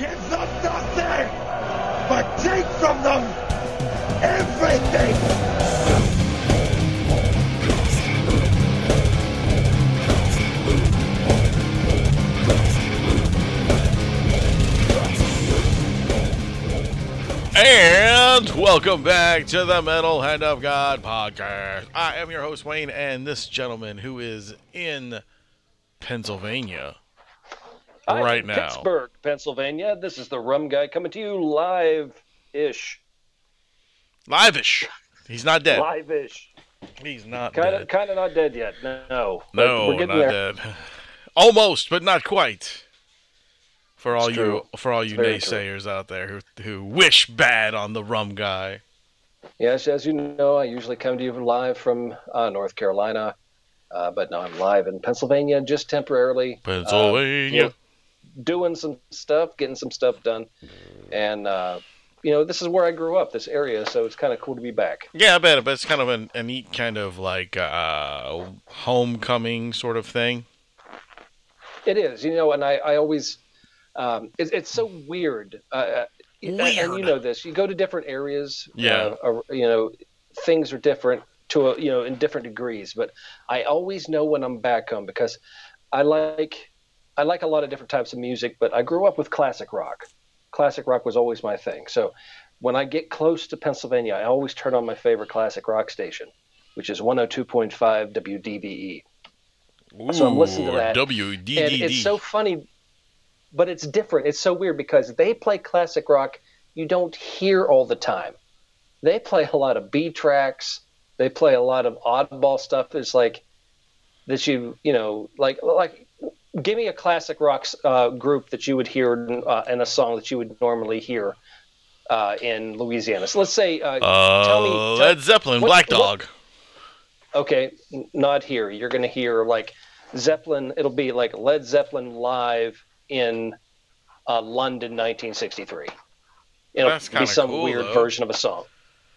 Give them nothing, but take from them everything. And welcome back to the Metal Hand of God podcast. I am your host, Wayne, and this gentleman who is in Pennsylvania I'm right now. Pittsburgh, Pennsylvania. This is the Rum Guy coming to you live-ish. Live-ish. He's not dead. Live-ish. He's not Kind dead. of, kind of not dead yet. No. No, we're not getting there. dead. Almost, but not quite. For all you, for all you very true. naysayers out there who who wish bad on the rum guy. Yes, as you know, I usually come to you live from uh, North Carolina, uh, but now I'm live in Pennsylvania, just temporarily. Pennsylvania. Uh, doing some stuff, getting some stuff done, and uh, you know, this is where I grew up, this area, so it's kind of cool to be back. Yeah, I bet, but it's kind of an, a neat kind of like uh, homecoming sort of thing. It is, you know, and I, I always, um, it's, it's so weird. Uh, uh, and- And you know this. You go to different areas. Yeah. Uh, or, you know, things are different to a, you know in different degrees. But I always know when I'm back home because I like I like a lot of different types of music. But I grew up with classic rock. Classic rock was always my thing. So when I get close to Pennsylvania, I always turn on my favorite classic rock station, which is 102.5 WDVE. So I'm listening to that, WDDD. And it's so funny, but it's different. It's so weird because they play classic rock you don't hear all the time. They play a lot of B tracks. They play a lot of oddball stuff. It's like that you you know like like give me a classic rock uh, group that you would hear uh, in a song that you would normally hear uh, in Louisiana. So let's say uh, uh, tell me tell- Led Zeppelin, what- Black what- Dog. okay, not here. You're going to hear like Zeppelin. It'll be like Led Zeppelin live in uh, London, 1963. It'll That's be some cool, weird though. version of a song.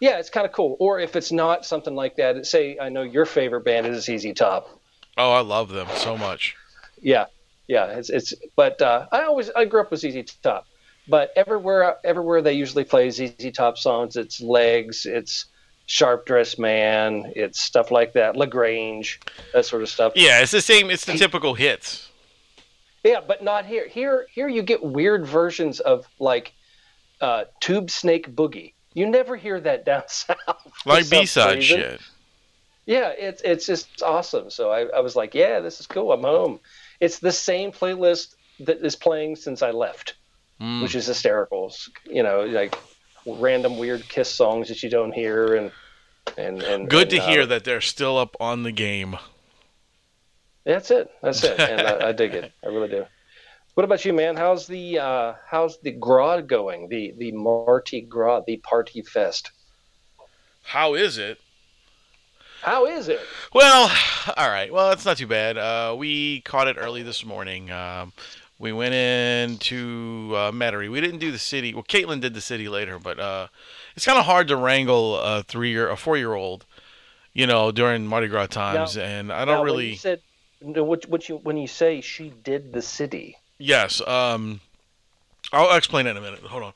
Yeah, it's kind of cool. Or if it's not something like that, say I know your favorite band is ZZ Top. Oh, I love them so much. Yeah, yeah. It's it's. But uh, I always I grew up with ZZ Top. But everywhere everywhere they usually play ZZ Top songs. It's Legs. It's Sharp Dressed Man. It's stuff like that. La Grange. That sort of stuff. Yeah, it's the same. It's the typical hits. Yeah, but not here. Here, here you get weird versions of like uh, Tube Snake Boogie. You never hear that down south. Like B side shit. Yeah, it's it's just awesome. So I, I was like, yeah, this is cool. I'm home. It's the same playlist that is playing since I left, Mm. which is hysterical. You know, like random weird Kiss songs that you don't hear, and and and Good to uh, hear that they're still up on the game. That's it. That's it. And I, I dig it. I really do. What about you, man? How's the uh, how's the Grod going? The the Mardi Gras, the Party Fest. How is it? How is it? Well, all right. Well, it's not too bad. Uh, we caught it early this morning. Um, we went into uh, Metairie. We didn't do the city. Well, Caitlin did the city later, but uh, it's kind of hard to wrangle a three-year, a four-year-old, you know, during Mardi Gras times, and I don't Now, really. When you said what, what you when you say she did the city. Yes. Um, I'll explain it in a minute. Hold on.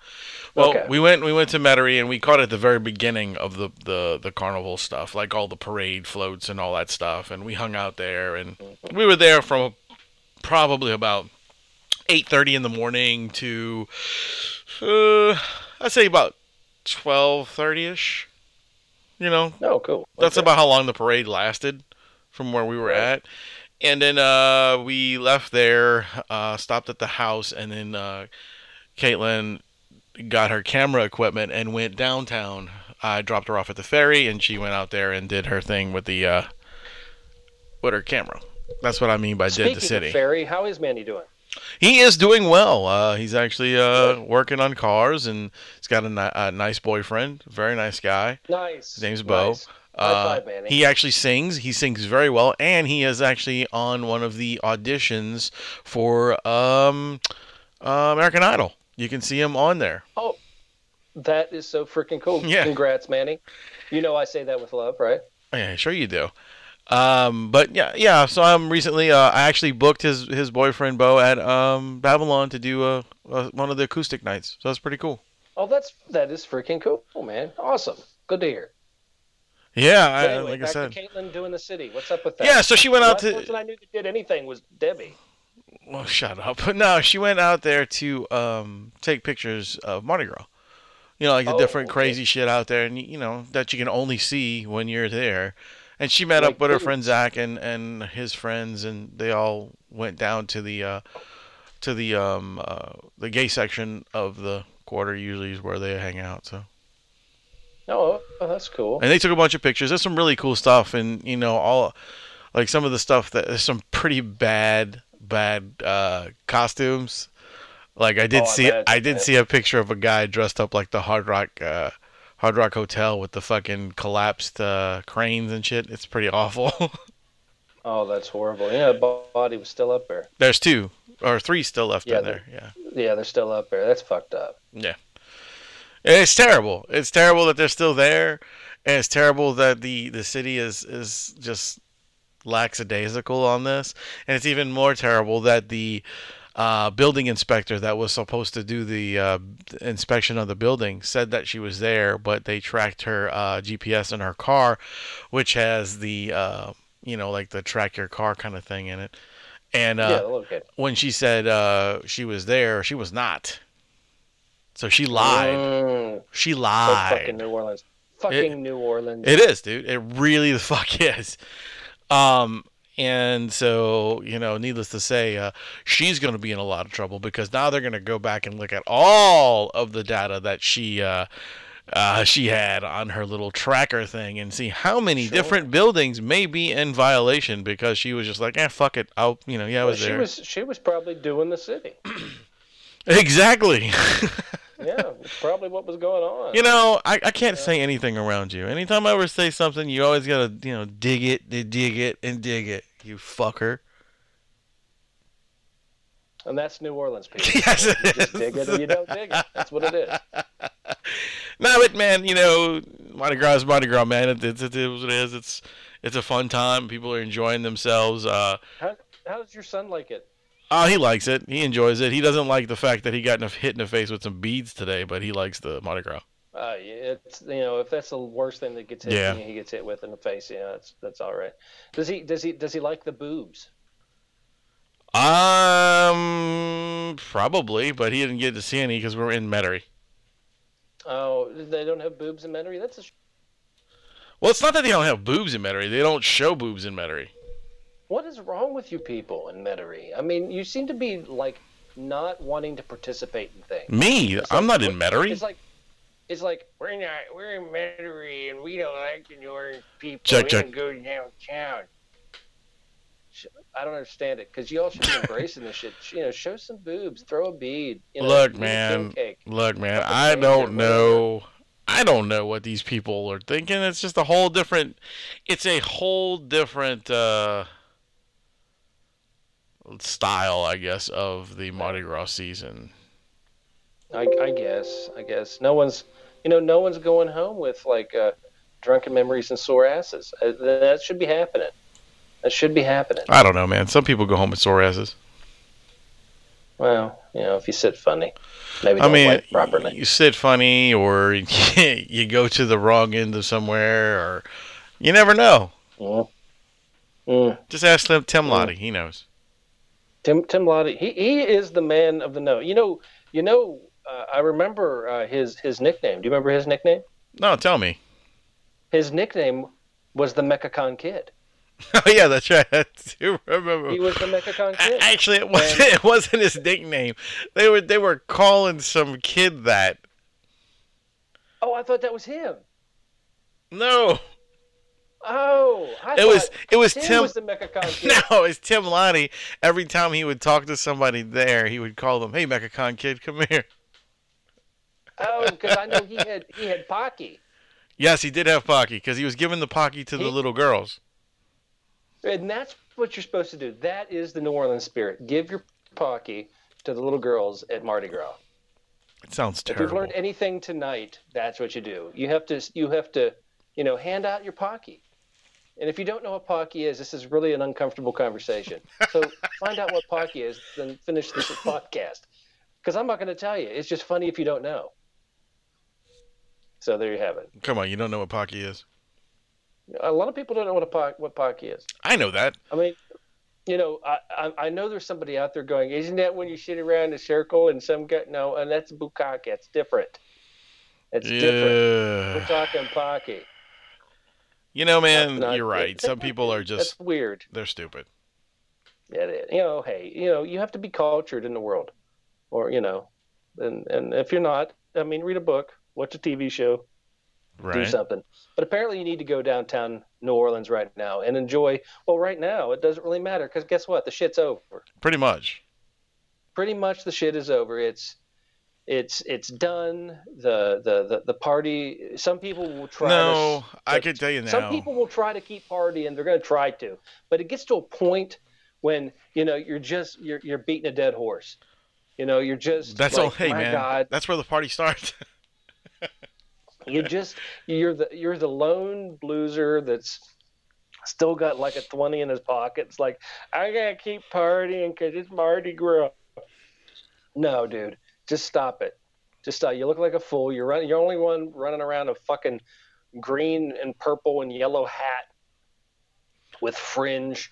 Well, Okay. we went we went to Metairie and we caught at the very beginning of the, the the carnival stuff, like all the parade floats and all that stuff, and we hung out there and we were there from probably about eight thirty in the morning to uh, I'd say about twelve thirty ish. You know, Oh, cool. that's about how long the parade lasted from where we were Right. at. And then uh, we left there, uh, stopped at the house, and then uh, Caitlin got her camera equipment and went downtown. I dropped her off at the ferry, and she went out there and did her thing with the uh, with her camera. That's what I mean by Speaking did the city. of Ferry, how is Manny doing? He is doing well. Uh, he's actually uh, working on cars, and he's got a, ni- a nice boyfriend, very nice guy. Nice. His name's Bo. Nice. Uh, five, he actually sings. He sings very well, and he is actually on one of the auditions for um, uh, American Idol. You can see him on there. Oh, that is so freaking cool. Yeah. Congrats, Manny. You know I say that with love, right? Yeah, sure you do. Um, but yeah, yeah. So I'm recently. Uh, I actually booked his his boyfriend Bo at um Babylon to do a, a one of the acoustic nights. So that's pretty cool. Oh, that's that is freaking cool, man. Awesome. Good to hear. Yeah, I, anyway, like I said. Caitlin doing the city. What's up with that? Yeah, so she went the out last to. person I knew that did anything was Debbie. Well, shut up. No, she went out there to um take pictures of Mardi Gras. You know, like the Oh, different okay. crazy shit out there, and you know that you can only see when you're there. And she met Like up with her friend Zach and and his friends, and they all went down to the uh, to the um uh, the gay section of the quarter. Usually is where they hang out. So. Oh, oh, that's cool. and they took a bunch of pictures. There's some really cool stuff, and you know, all like some of the stuff that there's some pretty bad, bad uh, costumes. Like I did Oh, I see, imagine, I did see a picture of a guy dressed up like the Hard Rock, uh, Hard Rock Hotel with the fucking collapsed uh, cranes and shit. It's pretty awful. Oh, that's horrible. Yeah, the body was still up there. There's two or three still left Yeah, in there. Yeah. Yeah, they're still up there. That's fucked up. Yeah. It's terrible. It's terrible that they're still there, and it's terrible that the the city is is just lackadaisical on this, and it's even more terrible that the uh, building inspector that was supposed to do the uh, inspection of the building said that she was there, but they tracked her uh, GPS in her car, which has the uh, you know like the track your car kind of thing in it, and uh, yeah, when she said uh, she was there, she was not. So she lied. Mm, She so lied. fucking New Orleans. Fucking New Orleans. It is, dude. It really the fuck is. Um, and so you know, needless to say, uh, she's going to be in a lot of trouble because now they're going to go back and look at all of the data that she uh, uh, she had on her little tracker thing and see how many Sure. different buildings may be in violation because she was just like, eh, fuck it. I'll, you know, yeah, I Well, was she there. was she was probably doing the city. Exactly. Yeah, probably what was going on. You know, I, I can't say anything around you. Anytime I ever say something, you always gotta, you know, dig it, dig it, and dig it. You fucker. and that's New Orleans people. Yes, it you just dig it or you don't dig it. That's what it is. No, but man, you know, Mardi Gras is Mardi Gras, man. It, it, it is what it is. It's it's a fun time. People are enjoying themselves. Uh, How how does your son like it? Oh, he likes it. He enjoys it. He doesn't like the fact that he got hit in the face with some beads today, but he likes the Mardi Gras. Uh, it's you know if that's the worst thing that gets hit, Yeah. he gets hit with in the face. Yeah, that's that's all right. Does he does he does he like the boobs? Um, probably, but he didn't get to see any because we're in Metairie. Oh, they don't have boobs in Metairie. That's a sh- Well, it's not that they don't have boobs in Metairie. They don't show boobs in Metairie. What is wrong with you people in Metairie? I mean, you seem to be like not wanting to participate in things. Me, It's I'm like- not in Metairie. It's like it's like we're not we're in Metairie and we don't like the Orleans people. Check, we check. go downtown. I don't understand it because you all should be embracing this shit. You know, show some boobs, throw a bead. You know, Look, man. Cake. Look, man, I don't know. I don't know what these people are thinking. It's just a whole different. It's a whole different uh, style, I guess, of the Mardi Gras season. I, I guess. I guess no one's, you know, no one's going home with like uh, drunken memories and sore asses. Uh, that should be happening. That should be happening. I don't know, man. Some people go home with sore asses. Well, you know, if you sit funny, maybe I mean, properly. you sit funny, or you go to the wrong end of somewhere, or you never know. Mm. Mm. Just ask Tim, Tim Mm. Lottie. He knows. Tim Tim Lottie, he he is the man of the know. You know, you know. Uh, I remember uh, his his nickname. Do you remember his nickname? No, tell me. His nickname was the Mechacon Kid. Oh yeah, that's right. I do remember. He was the Mechacon Kid. Actually, it wasn't. It wasn't his nickname. They were they were calling some kid that. Oh, I thought that was him. No, Oh, I it was it was Tim, Tim. was the Mechacon Kid. no, it's Tim Lottie. Every time he would talk to somebody there, he would call them, "Hey, Mechacon kid, come here." Oh, because I know he had he had Pocky, Yes, he did have Pocky because he was giving the Pocky to the little girls. and that's what you're supposed to do. That is the New Orleans spirit. Give your Pocky to the little girls at Mardi Gras. It sounds terrible. If you've learned anything tonight, that's what you do. You have to you have to you know hand out your Pocky. And if you don't know what Pocky is, this is really an uncomfortable conversation. So find out what Pocky is, then finish this podcast. Because I'm not going to tell you. It's just funny if you don't know. So there you have it. Come on, you don't know what Pocky is? A lot of people don't know what a po- what Pocky is. I know that. I mean, you know, I, I I know there's somebody out there going, "Isn't that when you sit around a circle and some guy?" No, and that's bukkake. It's different. It's different. We're talking Pocky. You know, man, you're right. Some people are just That's weird. they're stupid. Yeah, it you know, hey, you know, you have to be cultured in the world, or you know, and and if you're not, I mean, read a book, watch a TV show, do something. But apparently, you need to go downtown New Orleans right now and enjoy. Well, right now, it doesn't really matter because guess what? The shit's over. Pretty much. Pretty much, the shit is over. It's it's it's done. The the the, the party. Some people will try. No, to, I could tell you now. Some people will try to keep partying. They're going to try to, but it gets to a point when you know you're just you're you're beating a dead horse. You know, you're just That's like, all. Hey, man. God, That's where the party starts. you just you're the you're the lone blueser that's still got like a 20 in his pocket it's like i gotta keep partying because it's mardi gras no dude just stop it just stop you look like a fool you're running you're only one running around a fucking green and purple and yellow hat with fringe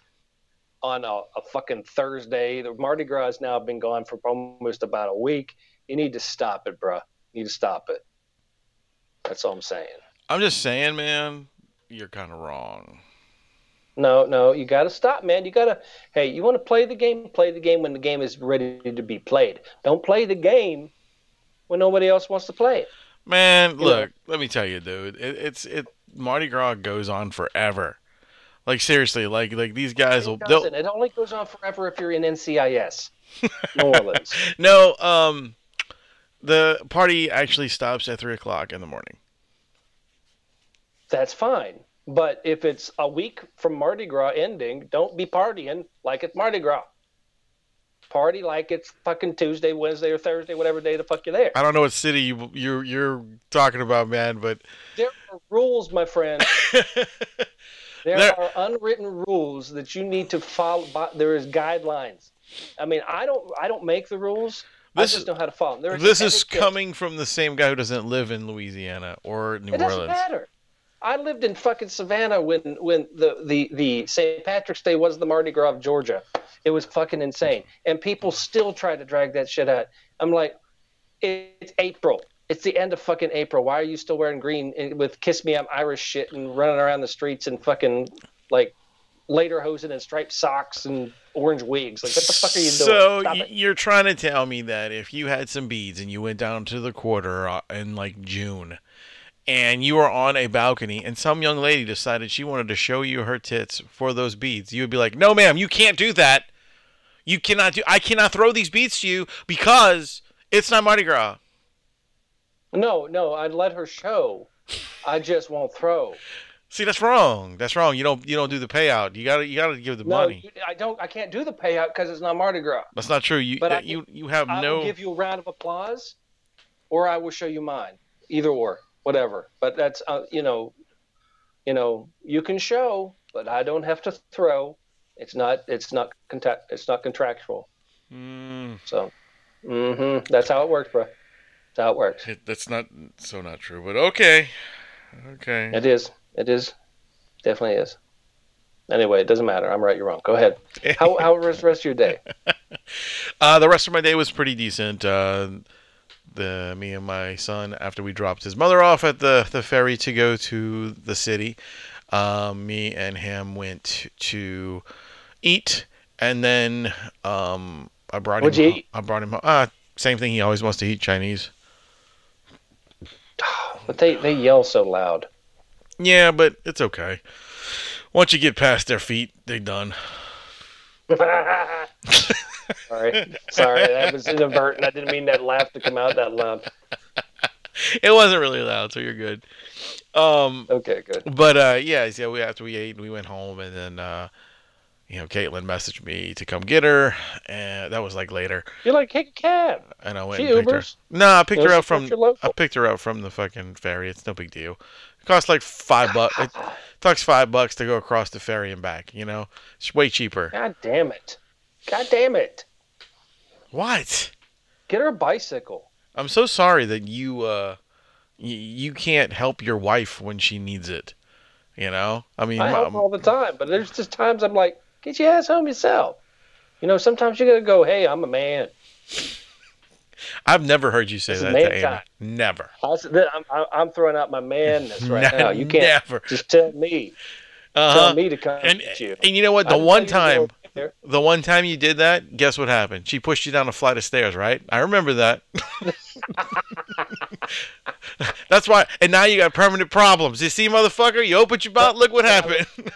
on a, a fucking thursday the mardi gras has now been gone for almost about a week you need to stop it bruh you need to stop it that's all I'm saying. I'm just saying, man. You're kind of wrong. No, no, you got to stop, man. You got to. Hey, you want to play the game? Play the game when the game is ready to be played. Don't play the game when nobody else wants to play it. Man, know. look. Let me tell you, dude. It, it's it. Mardi Gras goes on forever. Like seriously, like like these guys will. It. It only goes on forever if you're in NCIS, New Orleans. no, um, the party actually stops at three o'clock in the morning. That's fine. But if it's a week from Mardi Gras ending, don't be partying like it's Mardi Gras. Party like it's fucking Tuesday, Wednesday, or Thursday, whatever day the fuck you're there. I don't know what city you, you're you're talking about, man, but There are rules, my friend. There, There- are unwritten rules that you need to follow. By, there is guidelines. I mean, I don't. I don't make the rules. This I just is- know how to follow them. There's this is coming from the same guy who doesn't live in Louisiana or New It doesn't Orleans. matter. I lived in fucking Savannah when when the the the St. Patrick's Day was the Mardi Gras of Georgia. It was fucking insane, and people still try to drag that shit out. I'm like, it's April. It's the end of fucking April. Why are you still wearing green with "Kiss Me, I'm Irish" shit and running around the streets and fucking like lederhosen and striped socks and orange wigs? Like, what the fuck are you doing? So Stop y- it. you're trying to tell me that if you had some beads and you went down to the quarter uh, in like June, and you were on a balcony, and some young lady decided she wanted to show you her tits for those beads, you would be like, "No, ma'am, you can't do that. You cannot do. I cannot throw these beads to you because it's not Mardi Gras." No, no, I'd let her show. I just won't throw. See, that's wrong. That's wrong. You don't. You don't do the payout. You gotta. You gotta give the No, money. I don't. I can't do the payout because it's not Mardi Gras. That's not true. You. But I- you. You have I no. will give you a round of applause, or I will show you mine. Either or, whatever. But that's uh, you know, you know, you can show, but I don't have to throw. It's not. It's not contact. It's not contractual. Mm, So, hmm that's how it works, bro. That's how it works. it- that's not so not true. But okay. Okay. It is. It is. Definitely is. Anyway, it doesn't matter. I'm right. You're wrong. Go ahead. How how was the rest of your day? Uh, the rest of my day was pretty decent. Uh, the me and my son, after we dropped his mother off at the, the ferry to go to the city, um, me and him went to eat, and then um, I brought What'd him. you eat? I brought him. Uh, same thing. He always wants to eat Chinese. But they they yell so loud. Yeah, but it's okay. Once you get past their feet, they're done. Sorry, sorry, that was inadvertent. I didn't mean that laugh to come out that loud. It wasn't really loud, so you're good. Um, Okay, good. But uh, yeah, so we after we ate, we went home, and then uh, you know, Caitlin messaged me to come get her, and that was like later, You're like, take a cab. and I went She and picked her. Ubers. No, I picked You her up from support your local. I picked her up from the fucking ferry. It's no big deal, It Costs like five bucks. It costs five bucks to go across the ferry and back. You know, it's way cheaper. God damn it! God damn it! What? Get her a bicycle. I'm so sorry that you uh, y- you can't help your wife when she needs it. You know, I mean, I help all the time, but there's just times I'm like, get your ass home yourself. You know, sometimes you gotta go. Hey, I'm a man. I've never heard you say This that to Amy. Never. I was- I'm, I'm- I'm throwing out my manness right now. You can't Never. just tell me, Uh-huh. tell me to come And, at you. and you know what? The I one tell you to time, there. the one time you did that, guess what happened? She pushed you down a flight of stairs, right? I remember that. That's why. And now you got permanent problems. You see, motherfucker? You opened your mouth. Look what happened.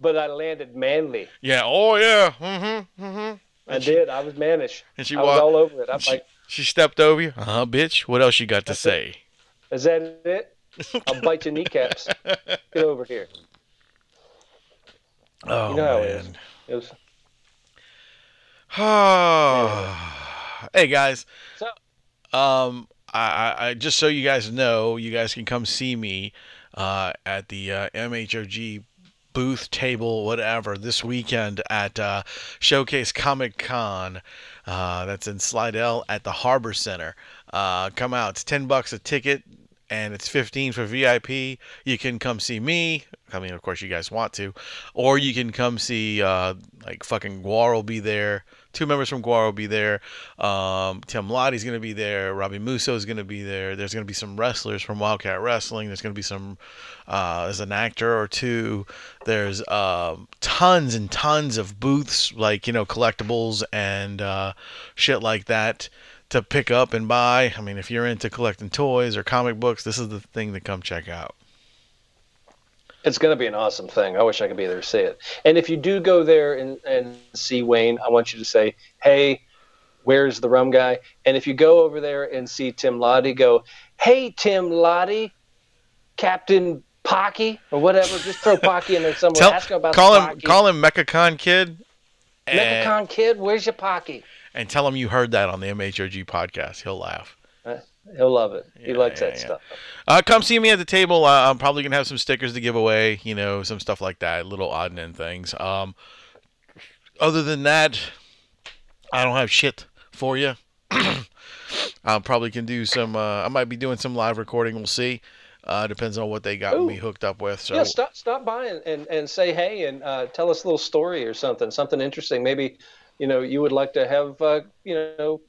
but I landed manly. yeah. Oh yeah. Mm-hmm. Mm-hmm. I did. I was mannish. And she I was walked. all over it. I'm She, like, she stepped over you. Uh huh, bitch. What else you got to say? is that it? I'll bite your kneecaps. Get over here. Oh You know it man. It was, hey guys. So- Um, I, I, just so you guys know, you guys can come see me uh, at the uh, MHOG booth table, whatever, this weekend at uh, Showcase Comic Con. Uh, that's in Slidell at the Harbor Center. Uh, come out. It's ten bucks a ticket, and it's fifteen for VIP. You can come see me. I mean, of course, you guys want to, or you can come see uh, like fucking GWAR will be there. Two members from GWAR will be there. Um, Tim Lottie's going to be there. Robbie Musso is going to be there. There's going to be some wrestlers from Wildcat Wrestling. There's going to be some. Uh, there's an actor or two. There's um, tons and tons of booths, like you know, collectibles and uh, shit like that to pick up and buy. I mean, if you're into collecting toys or comic books, this is the thing to come check out. It's going to be an awesome thing. I wish I could be there to see it. And if you do go there and, and see Wayne, I want you to say, hey, where's the rum guy? And if you go over there and see Tim Lottie, go, hey, Tim Lottie, Captain Pocky, or whatever. Just throw Pocky in there somewhere. Tell, Ask him about call him, Pocky. call him Mechacon Kid, and, Mechacon Kid, where's your Pocky? and tell him you heard that on the MHOG podcast. He'll laugh. Uh, He'll love it. He likes yeah, that yeah. stuff. Uh, come see me at the table. Uh, I'm probably gonna have some stickers to give away. You know, some stuff like that, little odd and end things. Um, other than that, I don't have shit for you. I probably can do some. Uh, I might be doing some live recording. We'll see. Uh, depends on what they got Ooh. me hooked up with. So yeah, stop stop by and, and, and say hey and uh, tell us a little story or something, something interesting. Maybe you know you would like to have uh, you know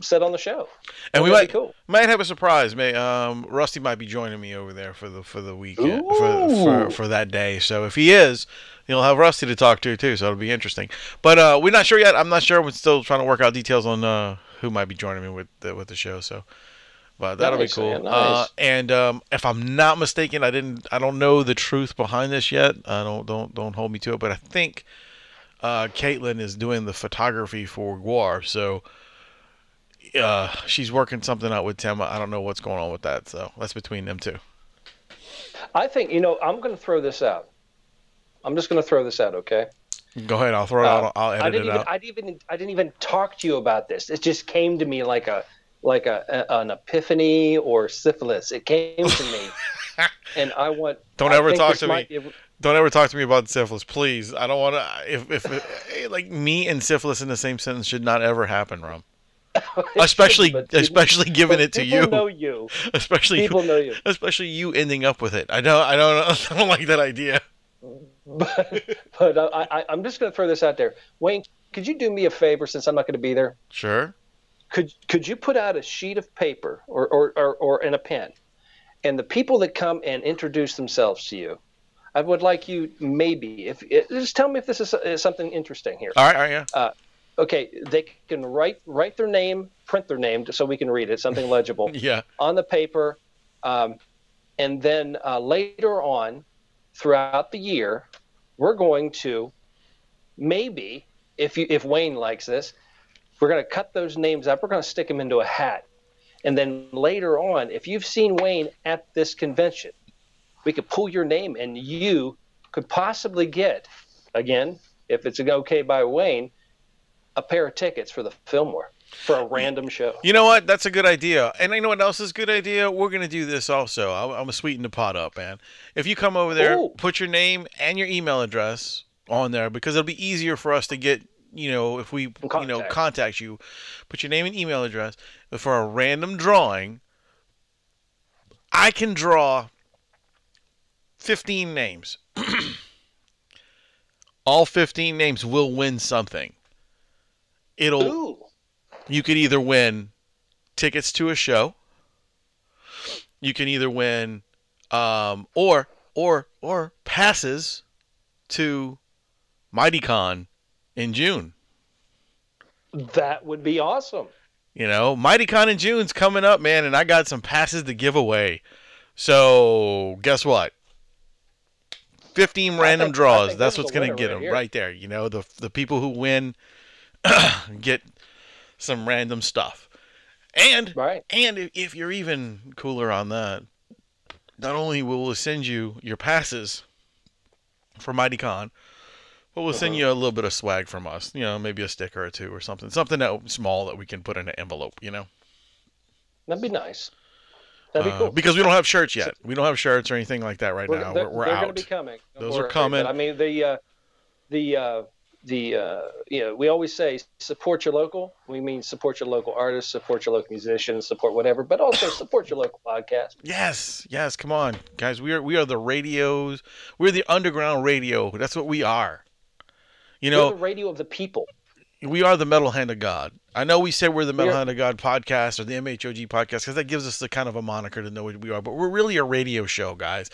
set on the show. and we might cool. might have a surprise. May um, Rusty might be joining me over there for the for the weekend for, for for that day. So if he is, you'll have Rusty to talk to too. So it'll be interesting. But uh, we're not sure yet. I'm not sure. We're still trying to work out details on uh, who might be joining me with the, with the show. So. But that'll Nice, be cool. man, nice. Uh, and um, if I'm not mistaken, I didn't. I don't know the truth behind this yet. I don't don't don't hold me to it. But I think uh, Caitlin is doing the photography for GWAR. So uh, she's working something out with Tim. I don't know what's going on with that. So that's between them two. I think you know I'm going to throw this out. I'm just going to throw this out, okay? Go ahead. I'll throw it Uh, out. I'll I didn't it even out. I didn't even I didn't even talk to you about this. It just came to me like a like a, a- an epiphany or syphilis. It came to me, and I want. Don't I ever talk to might me. Don't ever talk to me about syphilis, please. I don't want to. If, if if like me and syphilis in the same sentence should not ever happen, Rum. Especially especially giving it to you. know you. Especially People know you. especially you ending up with it. I don't. I don't. I don't like that idea. But, but uh, I, I, I'm just going to throw this out there. Wayne, could you do me a favor since I'm not going to be there? Sure. Could could you put out a sheet of paper or or, or, or and a pen, and the people that come and introduce themselves to you, I would like you maybe if just tell me if this is, is something interesting here. All right. All right. Yeah. Okay, they can write write their name, print their name so we can read it, something legible Yeah. on the paper, um, and then uh, later on, throughout the year, we're going to maybe if you if Wayne likes this, we're going to cut those names up. We're going to stick them into a hat, and then later on, if you've seen Wayne at this convention, we could pull your name, and you could possibly get again, if it's okay by Wayne, a pair of tickets for the Fillmore. for a random show. You know what? That's a good idea. And you know what else is a good idea? We're gonna do this also. I'm, I'm gonna sweeten the pot up, man. If you come over there, Ooh. put your name and your email address on there because it'll be easier for us to get. You know, if we you know Contact. contact you, put your name and email address for a random drawing. I can draw 15 names. All 15 names will win something. It'll Ooh, you could either win tickets to a show. You can either win um, or or or passes to MightyCon in June. that would be awesome. You know, MightyCon in June's coming up, man, and I got some passes to give away. So guess what? Fifteen random think- draws. That's what's gonna get right them here. right there. You know, the the people who win get some random stuff. And Right. and if, if you're even cooler on that, not only will we send you your passes for MightyCon, but we'll send Uh-huh. you a little bit of swag from us. You know, maybe a sticker or two or something, something that small that we can put in an envelope. You know, That'd be nice. That'd be Uh, cool. because we don't have shirts yet. We don't have shirts or anything like that right We're- now. they're, We're, we're they're out. going to be coming. Those are coming. I mean, the uh, the uh, the uh, you know, we always say support your local. We mean support your local artists, support your local musicians, support whatever, but also support your local podcast. Yes, yes. Come on, guys. We are we are the radios. We're the underground radio. That's what we are. You We're know, the radio of the people. we are the metal hand of God. I know we said we're the metal hand of God podcast or the MHOG podcast because that gives us the kind of a moniker to know what we are. But we're really a radio show, guys.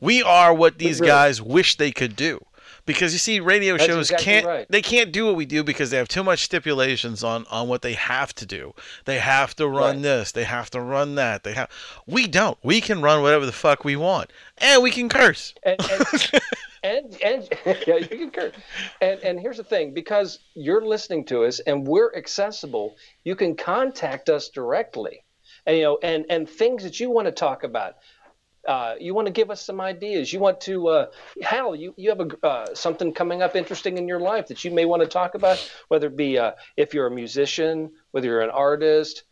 We are what these really- guys wish they could do. Because you see, radio That's shows exactly can't right. they can't do what we do because they have too much stipulations on on what they have to do. They have to run Right. this, they have to run that. They have we don't. We can run whatever the fuck we want, and we can curse. And and, and, and yeah, you can. And and here's the thing, because you're listening to us and we're accessible, you can contact us directly. And you know, and and things that you want to talk about. Uh, you want to give us some ideas. You want to, uh, hell, you, you have a, uh, something coming up interesting in your life that you may want to talk about, whether it be uh, if you're a musician, whether you're an artist,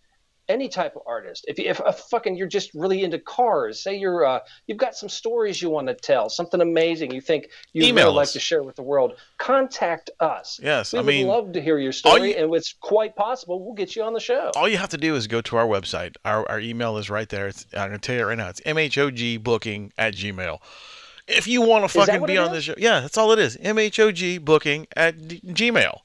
any type of artist. If, you, if uh, fucking you're just really into cars, say you're uh, you've got some stories you want to tell, something amazing you think you'd really like to share with the world, contact us. Yes, we I would mean, love to hear your story, you- and it's quite possible we'll get you on the show. all you have to do is go to our website. Our, our email is right there. It's, I'm going to tell you right now. It's mhogbooking at gmail. If you want to fucking be on this show, yeah, that's all it is. mhogbooking at d- gmail.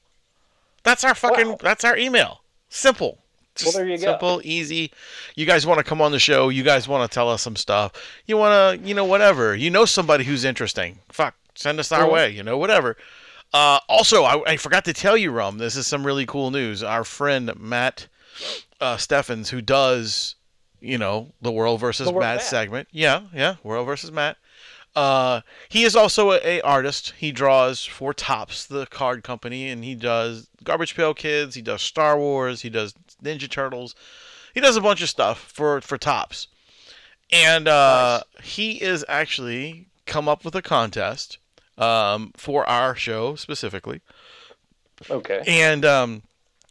That's our fucking. Wow. That's our email. Simple. Well, there you go. Simple, easy. You guys want to come on the show? You guys want to tell us some stuff? You want to, you know, whatever. You know somebody who's interesting? Fuck, send us our way. You know, whatever. Uh, also, I, I forgot to tell you, Rum. This is some really cool news. Our friend Matt uh, Steffens, who does, you know, the World versus The World Matt Matt. segment. Yeah, yeah, World versus Matt. Uh, he is also a, a artist. He draws for Topps, the card company, and he does Garbage Pail Kids. He does Star Wars. He does Ninja Turtles. He does a bunch of stuff for for Topps, and uh, he is actually come up with a contest um, for our show specifically Okay. and um,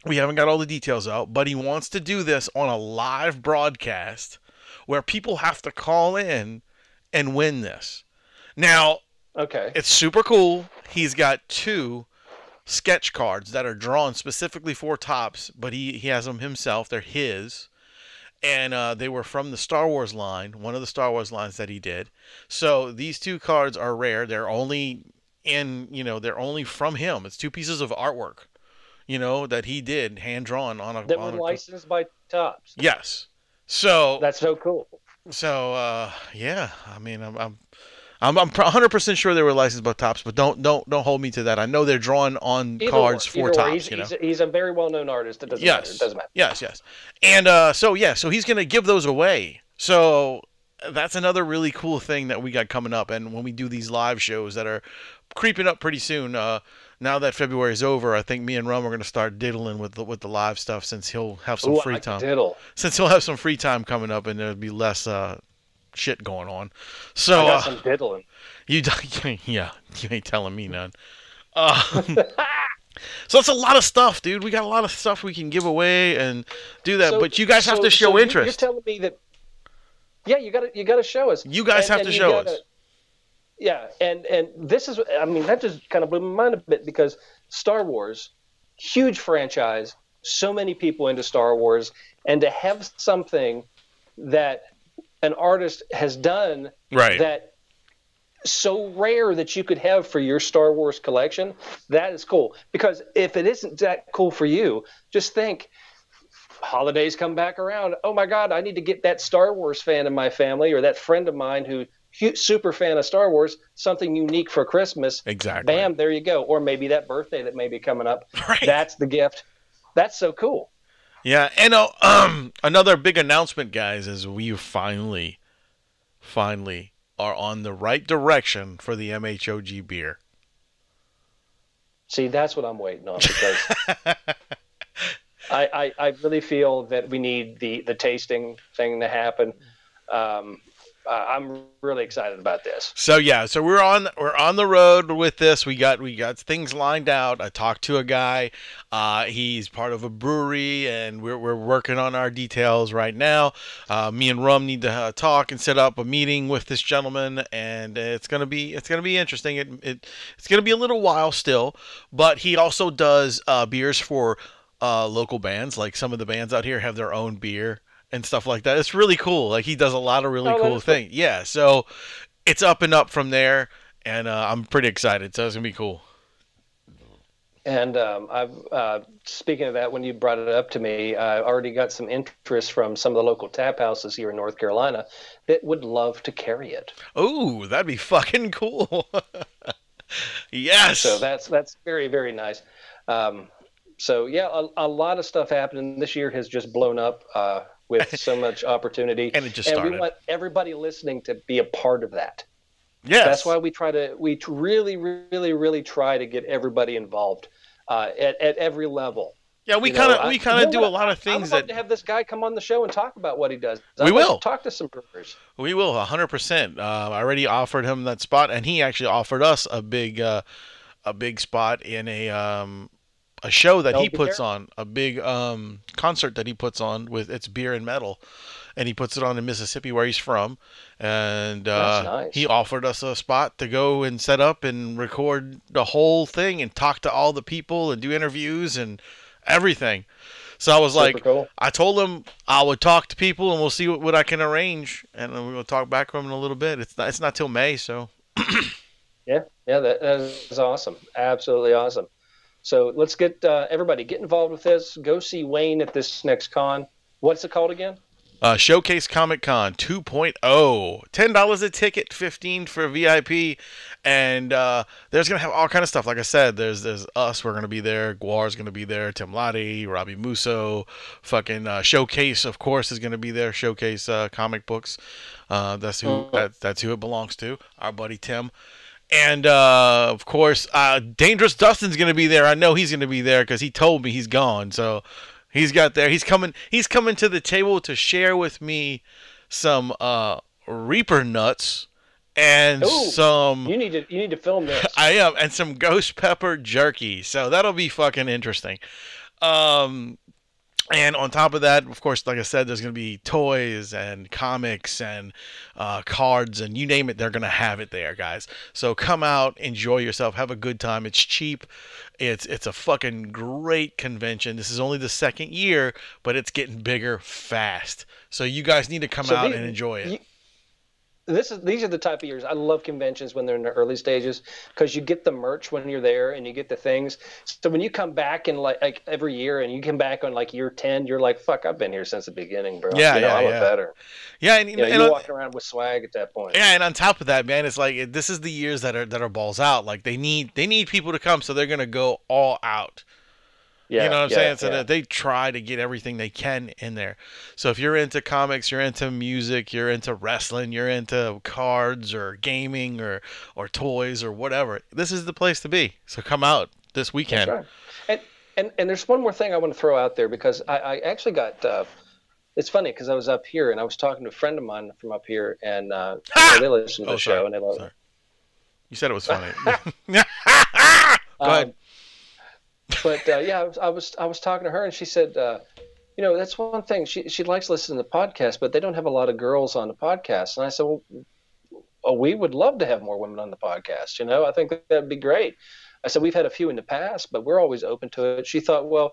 we haven't got all the details out, but he wants to do this on a live broadcast where people have to call in and win this. Now, Okay. it's super cool. He's got two sketch cards that are drawn specifically for Topps, but he, he has them himself. They're his. And uh, they were from the Star Wars line, one of the Star Wars lines that he did. So these two cards are rare. They're only in, you know, they're only from him. It's two pieces of artwork, you know, that he did hand drawn on a. That on were a- licensed by Topps. Yes. So That's so cool. so uh, yeah, I mean, I'm I'm I'm, I'm 100 percent sure they were licensed by Topps, but don't don't don't hold me to that. I know they're drawn on Either cards or, for. Topps. He's, you know. he's, a, he's a very well known artist. It doesn't matter. yes. It doesn't matter. Yes. Yes. And uh, so yeah, so he's gonna give those away. So that's another really cool thing that we got coming up. And when we do these live shows that are creeping up pretty soon, uh, now that February is over, I think me and Rum are gonna start diddling with the, with the live stuff since he'll have some Ooh, free time Diddle. since he'll have some free time coming up and there'll be less uh, shit going on. So I got uh, some diddling. you, yeah, you ain't telling me none. Uh, So it's a lot of stuff, dude. We got a lot of stuff we can give away and do that, So- but you guys have to show so interest. You're telling me that. Yeah, you got to you got to show us. You guys have to show gotta- us. Yeah, and and this is I mean that just kind of blew my mind a bit because Star Wars, huge franchise, so many people into Star Wars, and to have something that an artist has done right. that so rare that you could have for your Star Wars collection, that is cool. Because if it isn't that cool for you, just think holidays come back around. Oh my God, I need to get that Star Wars fan in my family or that friend of mine who super fan of Star Wars something unique for Christmas. exactly. Bam, there you go. Or maybe that birthday that may be coming up. Right. That's the gift. That's so cool. Yeah, and uh, um, another big announcement, guys, is we finally, finally are on the right direction for the MHOG beer. See, that's what I'm waiting on because I, I, I really feel that we need the, the tasting thing to happen. Um, uh, I'm really excited about this. So yeah, so we're on we're on the road with this. We got we got things lined out. I talked to a guy. Uh, he's part of a brewery, and we're we're working on our details right now. Uh, me and Rum need to uh, talk and set up a meeting with this gentleman, and it's gonna be it's gonna be interesting. It, it it's gonna be a little while still, but he also does uh, beers for uh, local bands. Like some of the bands out here have their own beer and stuff like that. It's really cool. Like he does a lot of really Oh, cool is cool. things. Yeah, so it's up and up from there, and uh, I'm pretty excited. So it's gonna be cool. And um, I've uh, speaking of that, when you brought it up to me, I already got some interest from some of the local tap houses here in North Carolina that would love to carry it. Ooh, that'd be fucking cool. yes. So that's that's very very nice. Um, so yeah, a, a lot of stuff happening this year has just blown up uh, with so much opportunity, And it just and started. we want everybody listening to be a part of that. yes. That's why we try to we really really really try to get everybody involved uh, at at every level. Yeah, we kind of we kind of do a lot of I things love that to have this guy come on the show and talk about what he does. We I'd like will. talk to some brewers. we will 100%. Uh, I already offered him that spot and he actually offered us a big uh, a big spot in a um a show that he Don't be puts careful. on, a big um concert that he puts on with it's beer and metal. And he puts it on in Mississippi where he's from. And uh, nice. he offered us a spot to go and set up and record the whole thing and talk to all the people and do interviews and everything. So I was Super like, cool. I told him I would talk to people and we'll see what, what I can arrange, and then we'll talk back to him in a little bit. It's not it's not till May, so Yeah, yeah, that, that is awesome. Absolutely awesome. So let's get uh, everybody get involved with this. Go see Wayne at this next con. What's it called again? uh, Showcase Comic Con 2.0, ten dollars a ticket, fifteen for VIP, and uh, there's gonna have all kind of stuff. Like I said, there's there's us. We're gonna be there. GWAR's gonna be there. Tim Lottie, Robbie Musso, fucking uh, Showcase, of course, is gonna be there. Showcase uh, comic books. Uh, that's who Mhm. that, that's who it belongs to. Our buddy Tim. And uh, of course, uh, Dangerous Dustin's gonna be there. I know he's gonna be there because he told me he's gone. So he's got there. He's coming. He's coming to the table to share with me some uh, Reaper nuts and Ooh, some. You need to you need to film this. I am, and some ghost pepper jerky. So that'll be fucking interesting. Um, and on top of that, of course, like I said, there's going to be toys and comics and uh, cards and you name it, they're going to have it there, guys. So come out, enjoy yourself, have a good time. It's cheap. It's it's a fucking great convention. This is only the second year, but it's getting bigger fast. So you guys need to come So out and enjoy it. you- this is these are the type of years I love conventions when they're in the early stages because you get the merch when you're there and you get the things. So when you come back in like, like every year and you come back on like year ten, you're like, "Fuck, I've been here since the beginning, bro." Yeah, you know, yeah, I look yeah. better. yeah, and, You know, and- you're walking around with swag at that point. Yeah, and on top of that, man, it's like this is the years that are that are balls out. Like they need they need people to come, so they're gonna go all out. Yeah, you know what I'm yeah, saying? So yeah. that they try to get everything they can in there. So if you're into comics, you're into music, you're into wrestling, you're into cards or gaming or or toys or whatever, this is the place to be. So come out this weekend. Right. And, and and there's one more thing I want to throw out there because I, I actually got. Uh, it's funny because I was up here and I was talking to a friend of mine from up here, and uh, Ha! they listen to Oh, the sorry. show and they love Sorry. it. You said it was funny. Go Um, ahead. But uh, yeah, I was, I was I was talking to her, and she said, uh, you know, that's one thing she she likes listening to podcasts, but they don't have a lot of girls on the podcast. And I said, well, oh, we would love to have more women on the podcast. You know, I think that'd be great. I said we've had a few in the past, but we're always open to it. She thought, well,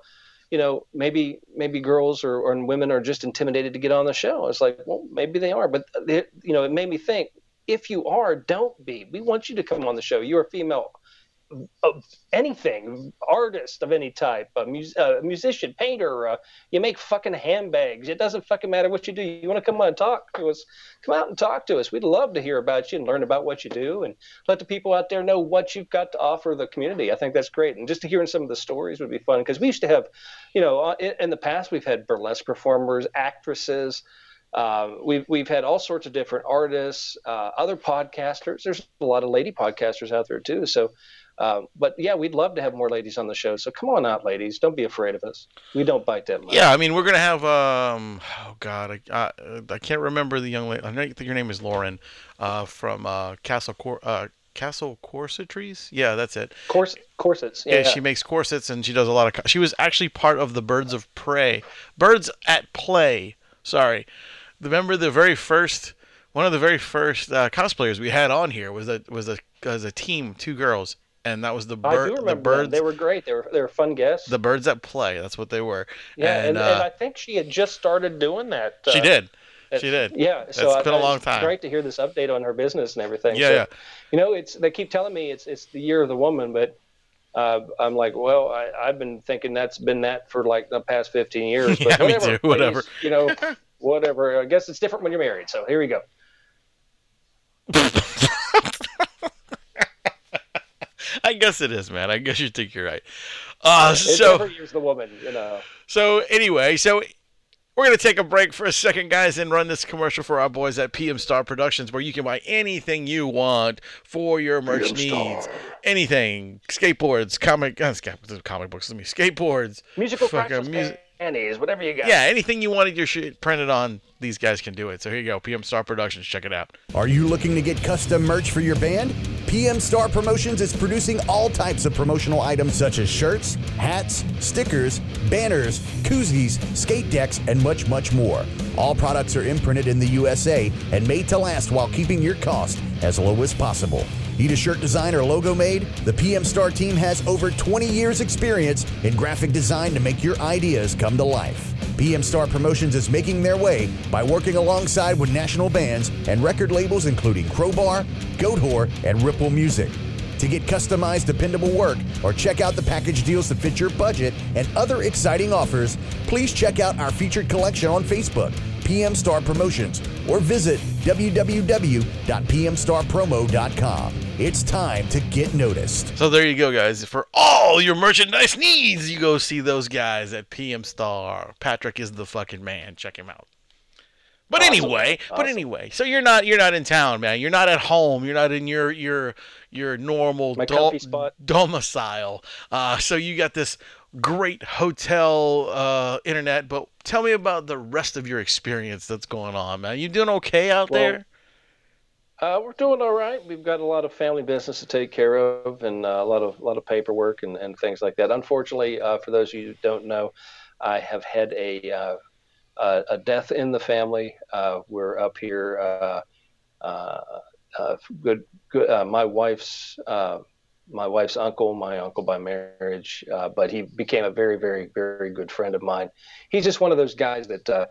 you know, maybe maybe girls or, or women are just intimidated to get on the show. I was like, well, maybe they are, but it, you know, it made me think. If you are, don't be. We want you to come on the show. You're a female of anything, artist of any type, a, a musician, painter, uh, you make fucking handbags. It doesn't fucking matter what you do. You want to come on and talk to us? Come out and talk to us. We'd love to hear about you and learn about what you do and let the people out there know what you've got to offer the community. I think that's great. And just to hear some of the stories would be fun because we used to have, you know, uh, in, in the past we've had burlesque performers, actresses. Uh, we've we've had all sorts of different artists, uh, other podcasters. There's a lot of lady podcasters out there too. So um, but yeah, we'd love to have more ladies on the show. So come on out, ladies. Don't be afraid of us. We don't bite that much. Yeah, I mean, we're gonna have. Um, oh God, I, I, I can't remember the young lady. I think your name is Lauren, uh, from uh, Castle Cor- uh, Castle Corsetries. Yeah, that's it. Cors- corsets. Yeah, yeah, she makes corsets and she does a lot of. She was actually part of the Birds of Prey, Birds at Play. Sorry, remember the very first. One of the very first uh, cosplayers we had on here was a was a was a team, two girls, and that was the bird. The birds. They were great. They were they were fun guests. The birds that play. That's what they were. Yeah, and, and, uh, and I think she had just started doing that. Uh, she did. She did. Yeah, so it's been a long time. It's great to hear this update on her business and everything. Yeah, so, yeah. You know, it's they keep telling me it's it's the year of the woman, but uh, I'm like, well, I, I've been thinking that's been that for like the past 15 years. But yeah, whatever, me too. Whatever. Ladies, you know, whatever. I guess it's different when you're married. So here we go. I guess it is, man. I guess you think you're right. Uh, so years the woman, you know. So anyway, so we're gonna take a break for a second, guys, and run this commercial for our boys at PM Star Productions, where you can buy anything you want for your merch PM needs. Star. Anything, skateboards, comic, uh, comic books. Let me skateboards, musical music panties, whatever you got. Yeah, anything you wanted your shit printed on, these guys can do it. So here you go, PM Star Productions. Check it out. Are you looking to get custom merch for your band? PM Star Promotions is producing all types of promotional items such as shirts, hats, stickers, banners, koozies, skate decks, and much, much more. All products are imprinted in the USA and made to last while keeping your cost as low as possible. Need a shirt design or logo made? The PM Star team has over 20 years experience in graphic design to make your ideas come to life. PM Star Promotions is making their way by working alongside with national bands and record labels including Crowbar, Goatwhore, and Ripple Music. To get customized, dependable work or check out the package deals that fit your budget and other exciting offers, please check out our featured collection on Facebook, PM Star Promotions, or visit www.pmstarpromo.com. It's time to get noticed. So there you go, guys. For all your merchandise needs, you go see those guys at PM Star. Patrick is the fucking man. Check him out. But awesome. anyway, awesome. but anyway, so you're not you're not in town, man. You're not at home. You're not in your your your normal do- domicile. Uh, so you got this great hotel uh, internet. But tell me about the rest of your experience that's going on, man. You doing okay out well, there? Uh, we're doing all right. We've got a lot of family business to take care of, and uh, a lot of a lot of paperwork and, and things like that. Unfortunately, uh, for those of you who don't know, I have had a uh, a death in the family. Uh, we're up here. Uh, good, good. my wife's my wife's uncle, my uncle by marriage, but he became a very, very, very good friend of mine. He's just one of those guys that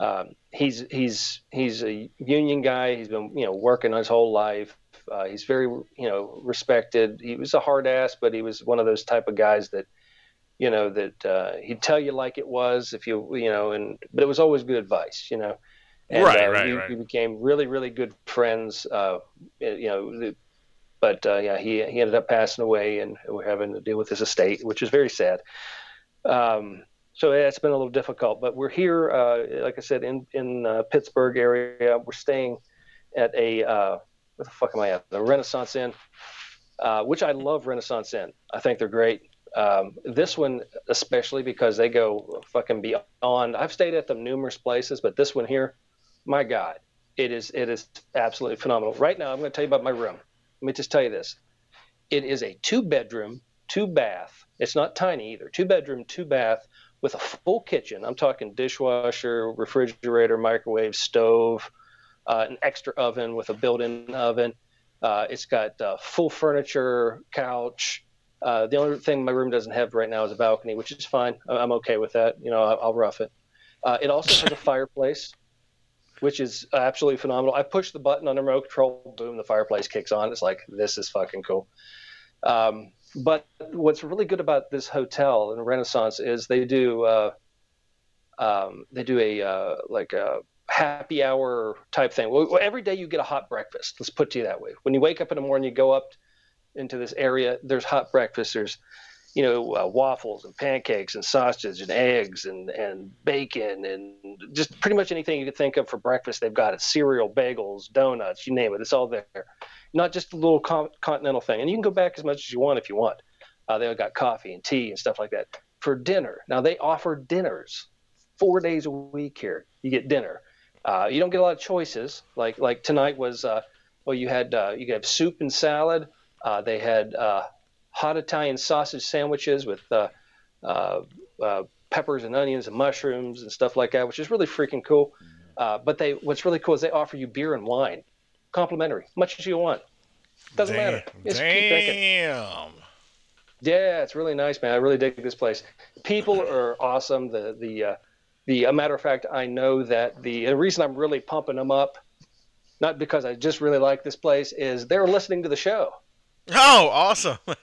um, he's he's he's a union guy. He's been you know working his whole life. Uh, he's very you know respected. He was a hard ass, but he was one of those type of guys that you know that uh, he'd tell you like it was if you you know and but it was always good advice you know. And, right, uh, right, we, right. we became really really good friends. Uh, you know, but uh, yeah, he he ended up passing away, and we're having to deal with his estate, which is very sad. Um, so yeah, it's been a little difficult. But we're here, uh, like I said, in in uh, Pittsburgh area. We're staying at a uh, what the fuck am I at? The Residence Inn, uh, which I love. Residence Inn. I think they're great. Um, this one especially because they go fucking beyond. I've stayed at them numerous places, but this one here, my God, it is it is absolutely phenomenal. Right now, I'm going to tell you about my room. Let me just tell you this: it is a two bedroom two bath. It's not tiny either. Two bedroom, two bath with a full kitchen. I'm talking dishwasher, refrigerator, microwave, stove, uh, an extra oven with a built-in oven. Uh, it's got uh, full furniture, couch. Uh, the only thing my room doesn't have right now is a balcony, which is fine. I'm okay with that. You know, I'll, I'll rough it. Uh, it also has a fireplace, which is absolutely phenomenal. I push the button on the remote control, boom, the fireplace kicks on. It's like this is fucking cool. Um, but what's really good about this hotel and Residence is they do uh, um, they do a uh, like a happy hour type thing. Well, every day you get a hot breakfast. Let's put it to you that way. When you wake up in the morning, you go up into this area. There's hot breakfast. There's you know uh, waffles and pancakes and sausage and eggs and and bacon and just pretty much anything you could think of for breakfast. They've got it. Cereal, bagels, donuts, you name it. It's all there not just a little continental thing. And you can go back as much as you want if you want. Uh, they got coffee and tea and stuff like that for dinner. Now they offer dinners four days a week here. You get dinner. Uh, you don't get a lot of choices. Like like tonight was uh, well you had uh, you could have soup and salad. Uh, they had uh, hot Italian sausage sandwiches with peppers and onions and mushrooms and stuff like that, which is really freaking cool. but they what's really cool is they offer you beer and wine complimentary, much as you want. Doesn't damn, matter. It's damn. Yeah, it's really nice, man. I really dig this place. People are awesome. The the uh, the a matter of fact, I know that the, the reason I'm really pumping them up, not because I just really like this place, is they're listening to the show. Oh, awesome!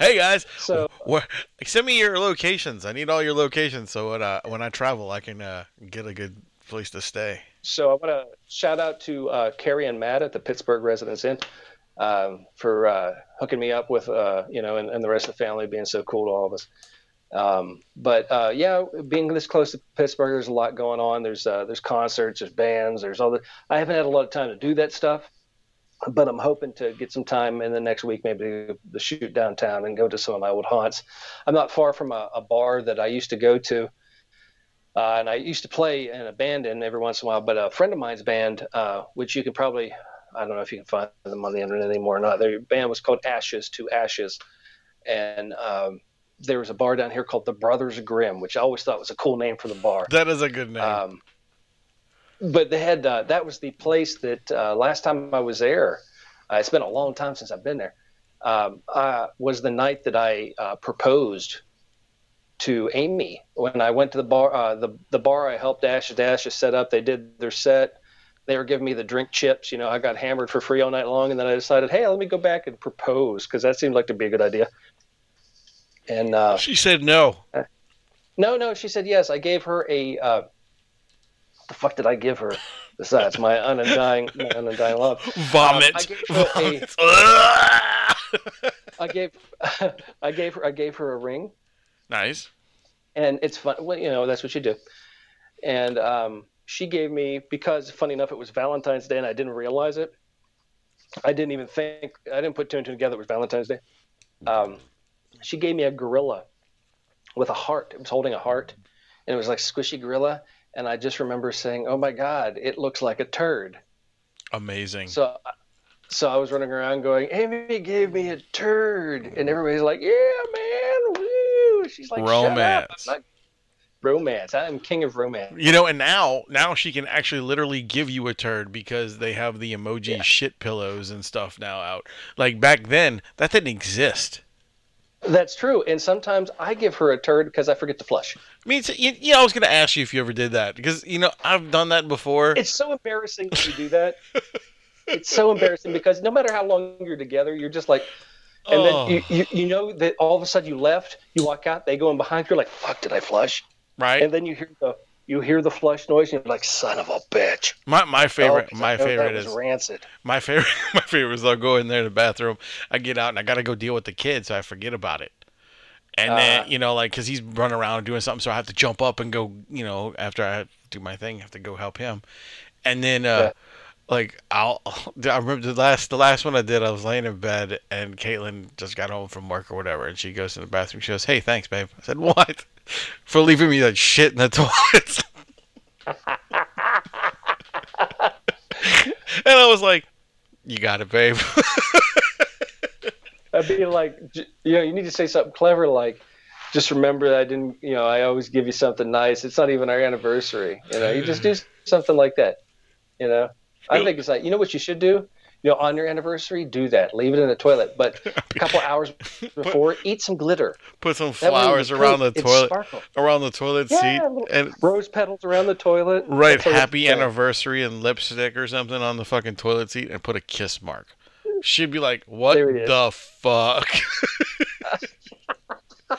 hey guys, so where, send me your locations. I need all your locations so when I when I travel, I can uh, get a good place to stay. So I want to shout out to uh, Carrie and Matt at the Pittsburgh Residence Inn um, for uh, hooking me up with, uh, you know, and, and, the rest of the family being so cool to all of us. Um, but uh, yeah, being this close to Pittsburgh, there's a lot going on. There's uh, there's concerts, there's bands, there's all the. I haven't had a lot of time to do that stuff, but I'm hoping to get some time in the next week, maybe to, to shoot downtown and go to some of my old haunts. I'm not far from a, a bar that I used to go to uh, and I used to play in a band in every once in a while, but a friend of mine's band, uh, which you can probably, I don't know if you can find them on the internet anymore or not. Their band was called Ashes to Ashes. And um, there was a bar down here called the Brothers Grimm, which I always thought was a cool name for the bar. That is a good name. Um, but they had, uh, that was the place that uh, last time I was there, uh, it's been a long time since I've been there, um, was the night that I uh, proposed to Amy when I went to the bar. Uh, the the bar I helped Ash Dash set up. They did their set. They were giving me the drink chips. You know, I got hammered for free all night long, and then I decided, hey, let me go back and propose because that seemed like to be a good idea. And uh, she said no. Uh, no, no, she said yes. I gave her a. The fuck did I give her? Besides my undying, my undying love. Vomit. Um, I gave her Vomit. a. I gave, I gave her, I gave her a ring Nice. And it's fun. Well, you know, that's what you do. And um, she gave me because, funny enough, it was Valentine's Day and I didn't realize it. I didn't even think I didn't put two and two together. It was Valentine's Day. Um, she gave me a gorilla with a heart. It was holding a heart, and it was like squishy gorilla. And I just remember saying, "Oh my God, it looks like a turd." Amazing. So, so I was running around going, "Amy gave me a turd," and everybody's like, "Yeah, man, She's like, romance. romance. I'm king of romance. You know, and now now she can actually literally give you a turd because they have the emoji yeah. shit pillows and stuff now out. Like back then, that didn't exist. That's true, and sometimes I give her a turd because I forget to flush. I mean, you, you know, I was going to ask you if you ever did that because you know I've done that before. It's so embarrassing when you do that. it's so embarrassing because no matter how long you're together, you're just like, and oh. then you, oh. you, you know that all of a sudden you left, you walk out, they go in behind, you're like, fuck, did I flush? Right. And then you hear the you hear the flush noise, and you're like, son of a bitch. My my oh, favorite oh, my favorite is rancid. My favorite my favorite is I'll go in there in the bathroom, I get out and I gotta go deal with the kids, so I forget about it. And uh, then you know, like, cause he's running around doing something, so I have to jump up and go. You know, after I do my thing, I have to go help him. And then uh, yeah like I'll I remember the last the last one I did I was laying in bed and Caitlin just got home from work or whatever and she goes to the bathroom she goes hey thanks babe I said what for leaving me that shit in the toilet and I was like you got it babe I'd be like, you know, you need to say something clever like, just remember that I didn't, you know, I always give you something nice. It's not even our anniversary. You know, you just do something like that. You know, I think it's like, you know what you should do? You know, on your anniversary, do that. Leave it in the toilet. But a couple hours before, eat some glitter. Put some That way when flowers around the toilet, around the toilet seat, and Rose petals around the toilet. what "Happy it's- Anniversary" and lipstick or something on the fucking toilet seat, and put a kiss mark. She'd be like, "What There it is. the fuck?"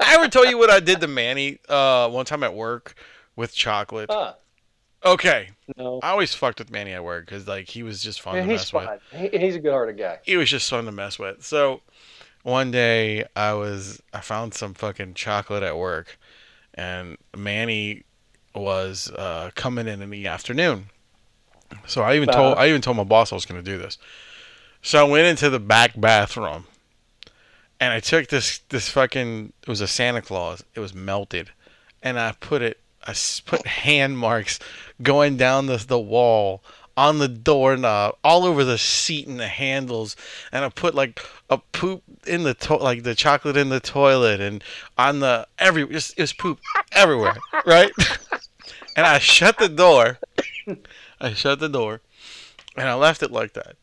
I ever tell you what I did to Manny uh, one time at work with chocolate? Huh. Okay, No. I always fucked with Manny at work because like he was just fun Yeah, to mess with. fine. He, he's a good-hearted guy. He was just fun to mess with. So one day I was I found some fucking chocolate at work, and Manny was uh, coming in in the afternoon. So I even told Uh-huh. I even told my boss I was going to do this. So I went into the back bathroom, and I took this this fucking it was a Santa Claus. It was melted, and I put it I put hand marks going down the the wall on the doorknob, all over the seat and the handles, and I put like a poop in the to- like the chocolate in the toilet and on the every just it was poop everywhere, right? and I shut the door. I shut the door, and I left it like that.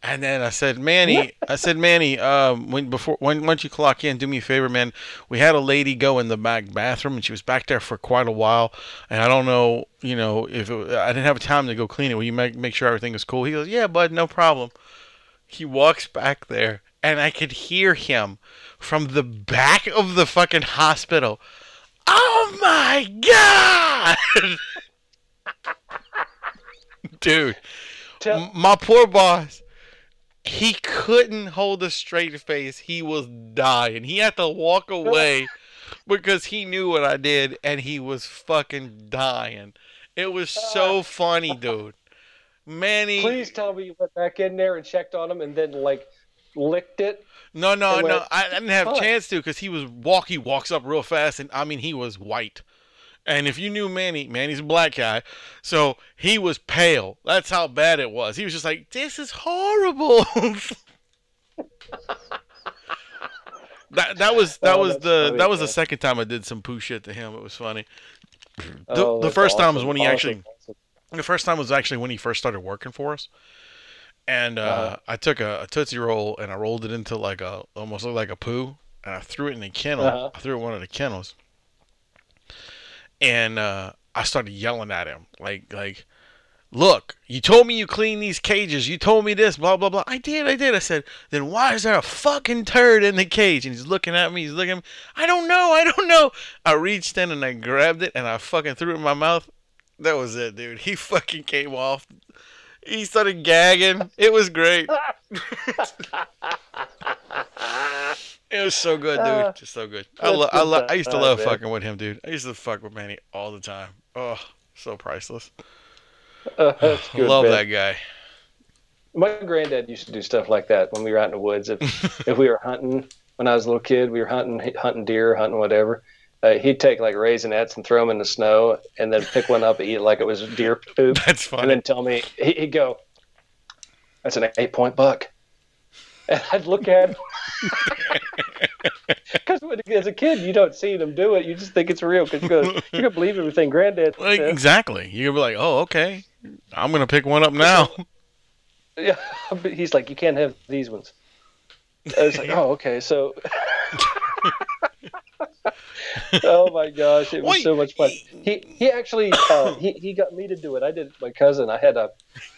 And then I said, Manny, I said, Manny, um, when before when once you clock in, do me a favor, man. We had a lady go in the back bathroom, and she was back there for quite a while. And I don't know, you know, if it, I didn't have time to go clean it. Will you make make sure everything is cool? He goes, Yeah, bud, no problem. He walks back there, and I could hear him from the back of the fucking hospital. Oh my god, dude! Tell, my poor boss he couldn't hold a straight face. He was dying. He had to walk away because he knew what i did and he was fucking dying. It was so ah. funny dude. Manny please tell me you went back in there and checked on him and then like licked it. no no no. went, I didn't have a chance to because he was walk he walks up real fast and i mean he was white and if you knew Manny, Manny's a black guy, so he was pale. That's how bad it was. He was just like, "This is horrible." that that was that Oh, was the funny, that was the second time I did some poo shit to him. It was funny. The, Oh, the first time was when he awesome, actually awesome. the first time was actually when he first started working for us. And uh, Uh-huh. I took a, a Tootsie Roll and I rolled it into like a almost looked like a poo and I threw it in the kennel. Uh-huh. I threw it in one of the kennels. And uh, I started yelling at him like like Look, you told me you clean these cages. You told me this, blah blah blah. I did, I did. I said, then why is there a fucking turd in the cage? And he's looking at me. He's looking. At me. I don't know. I don't know. I reached in and I grabbed it and I fucking threw it in my mouth. That was it, dude. He fucking came off. He started gagging. It was great. It was so good, dude. Just so good. I, lo- I, lo- I used to love fucking with him, dude. I used to fuck with Manny all the time. Oh, so priceless. Uh, good, love man. that guy. My granddad used to do stuff like that when we were out in the woods. If if we were hunting when I was a little kid, we were hunting hunting deer, hunting whatever. Uh, he'd take like raisinets and throw them in the snow, and then pick one up and eat it like it was deer poop, That's funny. and then tell me he- he'd go, "That's an eight point buck." And I'd look at him because as a kid you don't see them do it, you just think it's real because you go, you can believe everything Granddad Like, says. exactly. You're gonna be like, oh, okay. I'm gonna pick one up now. Yeah, but he's like, you can't have these ones. I was like, oh, okay, so. oh my gosh, it was Wait, so much fun. He he actually uh, he he got me to do it. I did it with my cousin. I had a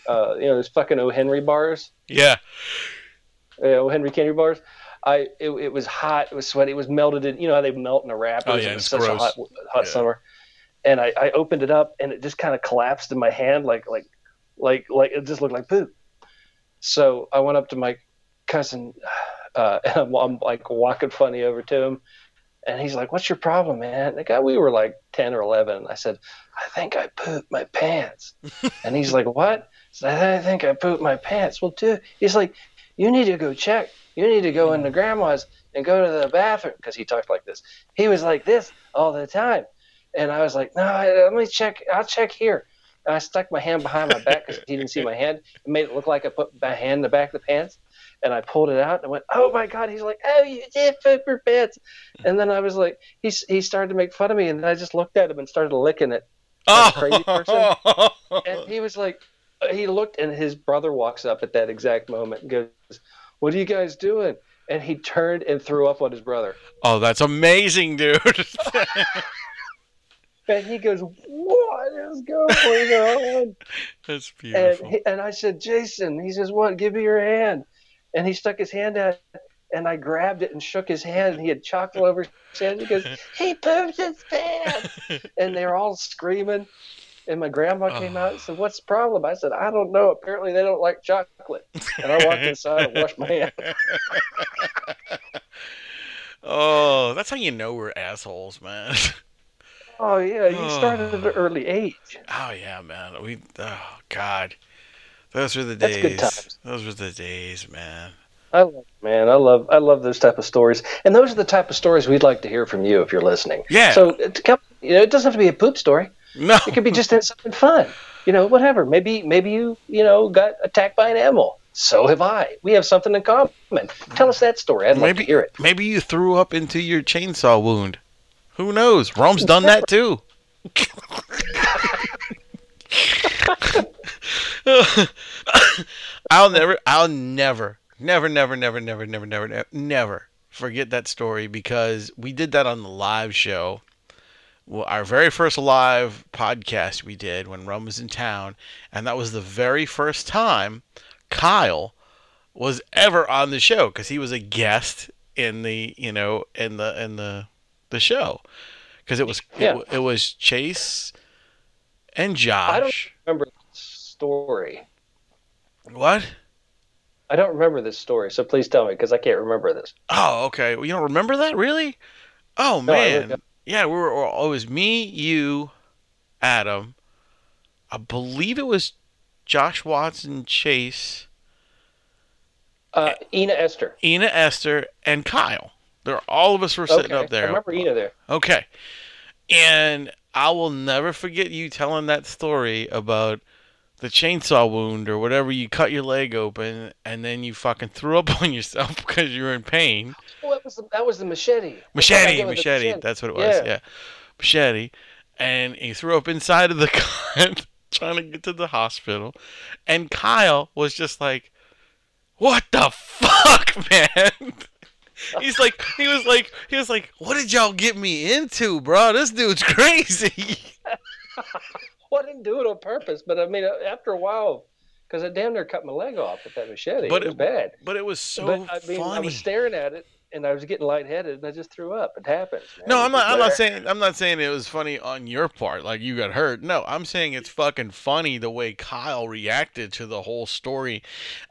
uh, you know those fucking O Henry bars, yeah. uh, O Henry candy bars. I it, it was hot. It was sweaty. It was melted in. You know how they melt in a wrapper. Oh, yeah, it was such a hot hot Yeah. summer. And I, I opened it up and it just kind of collapsed in my hand like like like like it just looked like poop. So I went up to my cousin uh, and I'm, I'm like walking funny over to him, and he's like, "What's your problem, man?" The guy we were like ten or eleven. I said, "I think I pooped my pants," and he's like, "What?" I said, "I think I pooped my pants." Well, dude, he's like, "You need to go check. You need to go into grandma's and go to the bathroom," because he talked like this. He was like this all the time, and I was like, "No, let me check. I'll check here." And I stuck my hand behind my back because he didn't see my hand. It made it look like I put my hand in the back of the pants. and I pulled it out and I went, "Oh my god!" He's like, "Oh, you did poop your pants," and then I was like, he he started to make fun of me, and I just looked at him and started licking it. That crazy person. Oh. And he was like, he looked, and his brother walks up at that exact moment and goes, "What are you guys doing?" And he turned and threw up on his brother. oh, that's amazing, dude. And he goes, "What is going on?" that's and beautiful. he, and I said, "Jason," he says, "What? Give me your hand." And he stuck his hand out, and I grabbed it and shook his hand. And he had chocolate over his hand. He goes, "He pooped his pants!" and they're all screaming. And my grandma came out and said, "What's the problem?" I said, "I don't know. Apparently, they don't like chocolate." And I walked inside and washed my hands. oh, that's how you know we're assholes, man. Oh yeah, you started at an early age. Oh yeah, man. We oh god. Those were the That's days. good times. Those were the days, man. I love, man, I love, I love those type of stories, and those are the type of stories we'd like to hear from you if you're listening. Yeah. So uh, come, you know, it doesn't have to be a poop story. No, it could be just something fun. You know, whatever. Maybe maybe you you know got attacked by an animal. So have I. We have something in common. Tell us that story. I'd maybe, like to hear it. Maybe you threw up into your chainsaw wound. Who knows? Rum's done that too. I'll never, I'll never, never, never, never, never, never, never, never forget that story because we did that on the live show well, our very first live podcast we did when Rum was in town, and that was the very first time Kyle was ever on the show because he was a guest in the you know in the in the the show because it was Yeah. it, it was Chase and Josh. I don't remember the story. What? I don't remember this story, so please tell me because I can't remember this. Oh, okay. Well, you don't remember that really? Oh No, man. Yeah. We were. oh, It was me, you, Adam. I believe it was Josh Watson, Chase, Uh, Ina Esther. Ina, Esther, and Kyle. There, all of us were sitting Okay, up there. I remember Ina there. Okay. And I will never forget you telling that story about the chainsaw wound or whatever. You cut your leg open and then you fucking threw up on yourself because you were in pain. Oh, that was the, that was the machete. That's what I Machete, the machete. That's what it was. Yeah. Yeah. Machete. And he threw up inside of the car trying to get to the hospital. And Kyle was just like, What the fuck, man? He's like, he was like, he was like, what did y'all get me into, bro? This dude's crazy. I didn't do it on purpose, but I mean, after a while, because I damn near cut my leg off with that machete. But it was it- bad. But it was so but I mean, I was staring at it, and I was getting lightheaded, and I just threw up. It happens. Man. No, I'm not. I'm not saying. I'm not saying it was funny on your part, like you got hurt. No, I'm saying it's fucking funny the way Kyle reacted to the whole story,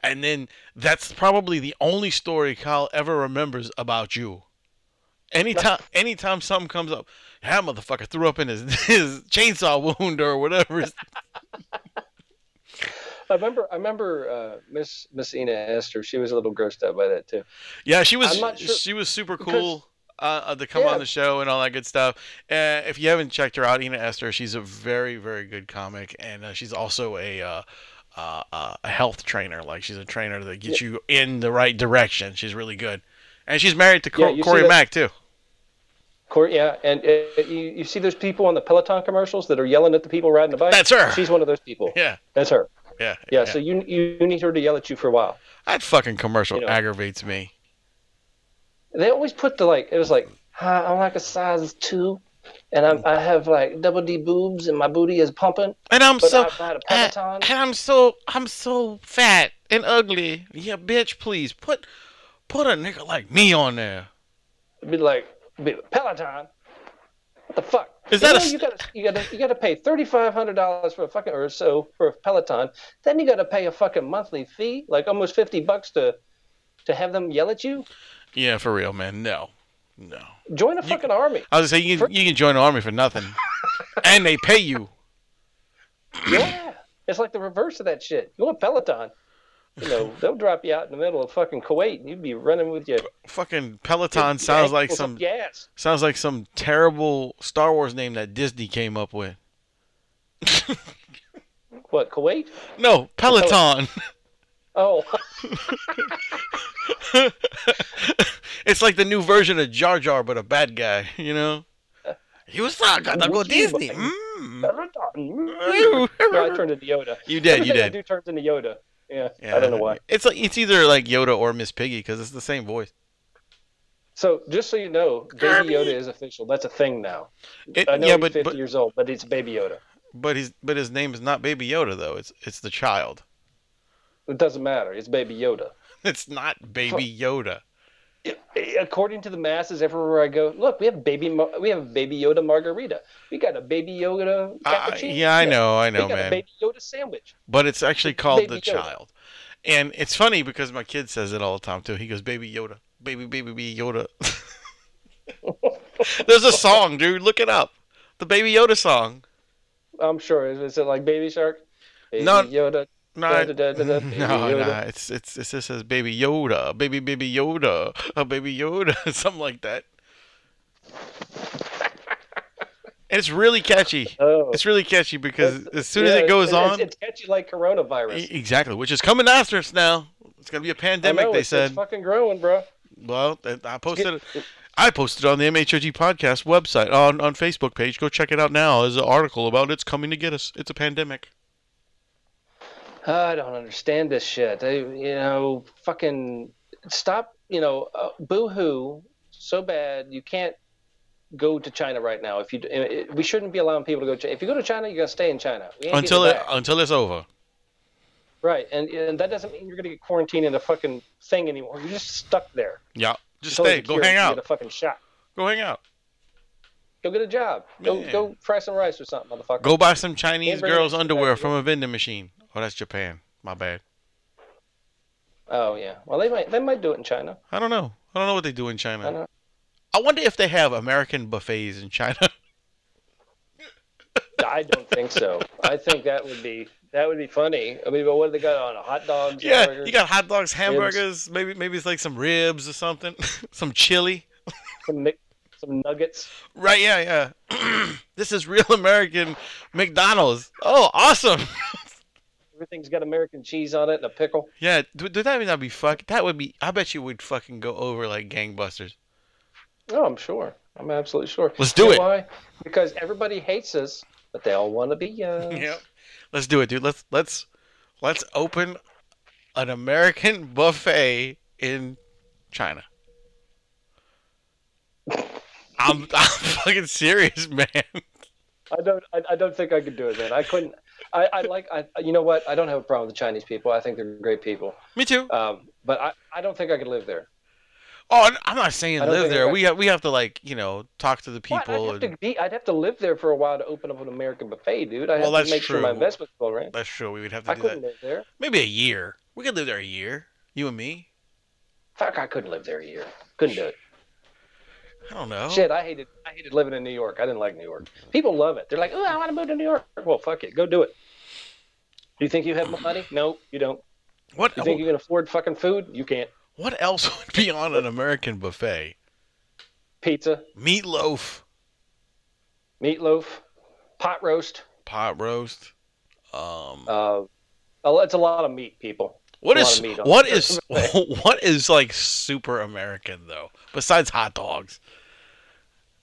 and then that's probably the only story Kyle ever remembers about you. Anytime, anytime something comes up, that motherfucker threw up in his his chainsaw wound or whatever. I remember. I remember uh, Miss Miss Ina Esther. She was a little grossed out by that too. Yeah, she was. Sure- she was super cool. Uh, uh, to come Yeah. on the show and all that good stuff. Uh, if you haven't checked her out, Ina Esther, she's a very, very good comic, and uh, she's also a uh, uh, uh, a health trainer. Like she's a trainer that gets you in the right direction. She's really good, and she's married to Yeah, Cor- Corey Mack too. Corey, yeah, and uh, you, you see those people on the Peloton commercials that are yelling at the people riding the bike. That's her. She's one of those people. Yeah, That's her. yeah, Yeah. So you you need her to yell at you for a while. that fucking commercial You know. aggravates me. They always put the like. It was like, Hi, I'm like a size two, and I'm, I have like double D boobs, and my booty is pumping. And I'm so I a Peloton. and I'm so I'm so fat and ugly. Yeah, bitch, please put put a nigga like me on there. Be like, be like, Peloton. What the fuck? Is You that a know, s- you gotta you gotta you gotta pay thirty five hundred dollars for a fucking or so for a Peloton. Then you gotta pay a fucking monthly fee, like almost fifty bucks to to have them yell at you. Yeah, for real, man. No, no. Join a fucking army. I was gonna say you can, you can join the army for nothing, and they pay you. Yeah, it's like the reverse of that shit. You want Peloton? You know, they'll drop you out in the middle of fucking Kuwait, and you'd be running with your Fucking Peloton your sounds like some ass. sounds like some terrible Star Wars name that Disney came up with. What Kuwait? No, Peloton. Oh, it's like the new version of Jar Jar, but a bad guy. You know. He was not gonna go Disney. Mm. no, I turned into Yoda. You did, you Everything I do turns into Yoda. Yeah, Yeah. I don't know why. It's like it's either like Yoda or Miss Piggy because it's the same voice. So just so you know, Baby Kirby. Yoda is official. That's a thing now. It, I know yeah, he's but 50 but years old, but it's Baby Yoda. but his but his name is not Baby Yoda though. It's it's the child. It doesn't matter. It's Baby Yoda. It's not Baby Yoda. According to the masses, everywhere I go, look, we have baby, we have Baby Yoda margarita. We got a Baby Yoda Uh, cappuccino. yeah, I know, I We know, got a man. Baby Yoda sandwich. But it's actually called Baby the Yoda. child. And it's funny because my kid says it all the time too. He goes, "Baby Yoda, baby, baby, baby Yoda." There's a song, dude. Look it up. The Baby Yoda song. I'm sure. Is, is it like Baby Shark? Baby No, Yoda. No, Da, da, da, no, no. It's it's it just says Baby Yoda, baby, baby Yoda, a baby Yoda, something like that. And it's really catchy. Oh. It's really catchy because as soon as it goes it's- on, it's, catchy like coronavirus. Exactly, which is coming after us now. It's gonna be a pandemic. know, they it's, said. it's fucking growing, bro. well, uh, I posted it. I posted it on the MHOG podcast website on on Facebook page. Go check it out now. There's an article about it's coming to get us. It's a pandemic. I don't understand this shit. They, you know, fucking stop. You know, uh, boo-hoo, so bad you can't go to China right now. If you, it, we shouldn't be allowing people to go. To, if you go to China, you gotta stay in China Until it back. until it's over. right, and and that doesn't mean you're gonna get quarantined in a fucking thing anymore. You're just stuck there. Yeah, just Until stay. Go hang out. Get a fucking shot. Go hang out. Go get a job. Go go fry some rice or something, motherfucker. Go buy some Chinese girls' underwear from a vending machine. Oh, that's Japan. My bad. Oh yeah. Well, they might they might do it in China. I don't know. I don't know what they do in China. don't. I wonder if they have American buffets in China. I don't think so. I think that would be that would be funny. I mean, but what do they got on hot dogs? yeah, hamburgers? you got hot dogs, hamburgers. Maybe maybe it's like some ribs or something. some chili. some some nuggets. Right? Yeah, yeah. this is real American McDonald's. Oh, awesome. Everything's got American cheese on it and a pickle. yeah. Would would that not be fuck? That would be. I bet you would fucking go over like gangbusters. Oh, I'm sure. I'm absolutely sure. Let's do You know it. Why? Because everybody hates us, but they all want to be us. Yep. Let's do it, dude. Let's let's let's open an American buffet in China. I'm I'm fucking serious, man. I don't. I, I don't think I could do it, man. I couldn't. I, I like. I. You know what? I don't have a problem with the Chinese people. I think they're great people. Me too. Um, but I, I don't think I could live there. Oh, I'm not saying live I there. We have we have to like you know talk to the What? people. I'd have and- to be. I'd have to live there for a while to open up an American buffet, dude. I Well, have that's to make sure my true. investments go right. That's true. We would have to I do couldn't that. live there. Maybe a year. We could live there a year. You and me. Fuck, I couldn't live there a year. Couldn't do it. I don't know. Shit, I hated. I hated living in New York. I didn't like New York. People love it. They're like, oh, I want to move to New York. Well, fuck it, go do it. Do you think you have money? No, you don't. What You think you can afford fucking food? You can't. what else would be on an American buffet? Pizza, Meatloaf, meatloaf, pot roast. pot roast. Um, Uh, it's a lot of meat, people. What A lot is of meat on what is what is like super American though? Besides hot dogs,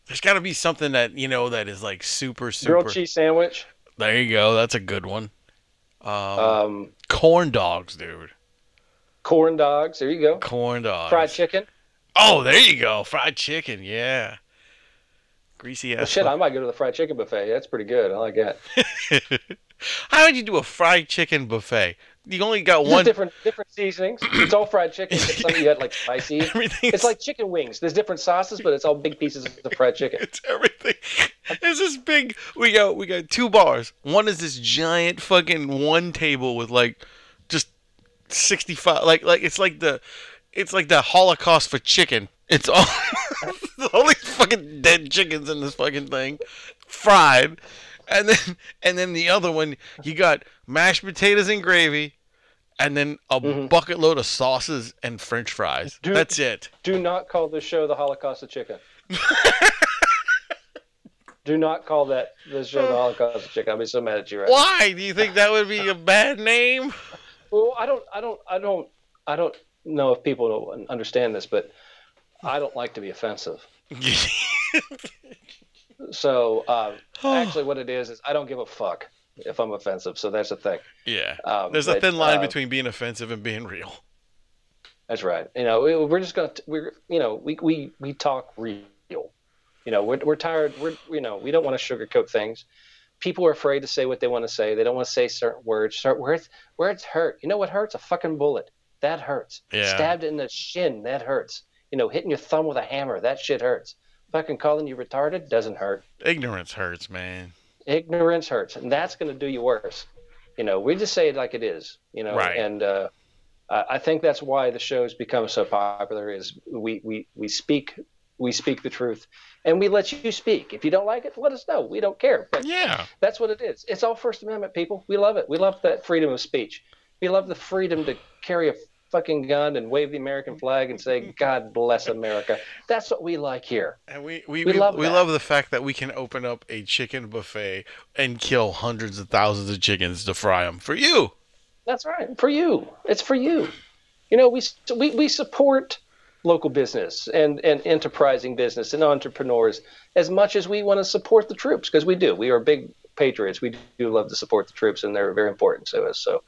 there's got to be something that you know that is like super super. Grilled cheese sandwich. There you go. That's a good one. Um, Um, corn dogs, dude. corn dogs. There you go. Corn dogs. Fried chicken. Oh, there you go. Fried chicken. Yeah. Greasy Well, ass. shit, I might go to the fried chicken buffet. That's pretty good. I like that. How would you do a fried chicken buffet? You only got one. different different seasonings. It's all fried chicken. You had like spicy. Everything. It's like chicken wings. There's different sauces, but it's all big pieces of fried chicken. It's everything. It's this big. We got we got two bars. One is this giant fucking one table with like just sixty five. Like like it's like the it's like the Holocaust for chicken. It's all all these fucking dead chickens in this fucking thing, fried, and then and then the other one you got mashed potatoes and gravy. And then a bucket load of sauces and French fries. Dude. That's it. Do not call this show the Holocaust of Chicken. Do not call that this show the Holocaust of Chicken. I'll be so mad at you right now. Why do you think that would be a bad name? Well, I don't, I don't, I don't, I don't know if people understand this, but I don't like to be offensive. So uh, actually, what it is is I don't give a fuck if I'm offensive. So that's the thing. yeah. Um, There's a thin line uh, between being offensive and being real. That's right. You know, we- we're just gonna we're you know we we we talk real. You know, we're we're tired. We're you know we don't want to sugarcoat things. People are afraid to say what they want to say. They don't want to say certain words. Certain words words hurt. You know what hurts? A fucking bullet. That hurts. Yeah. Stabbed in the shin. That hurts. You know, hitting your thumb with a hammer. That shit hurts. Fucking calling you retarded doesn't hurt. Ignorance hurts, man. Ignorance hurts and that's going to do you worse. You know we just say it like it is you know Right. and uh, I think that's why the show's become so popular is we, we we speak we speak the truth and we let you speak. If you don't like it let us know. We don't care. But Yeah. that's what it is. It's all first amendment people. We love it. We love that freedom of speech. We love the freedom to carry a fucking gun and wave the american flag and say god bless america that's what we like here And we we, We we, love we that. love the fact that we can open up a chicken buffet and kill hundreds of thousands of chickens to fry them for you. That's right. For you. It's for you. You know, we we, we support local business and, and enterprising business and entrepreneurs as much as we want to support the troops because we do. We are big patriots. We do love to support the troops and they're very important to us. So,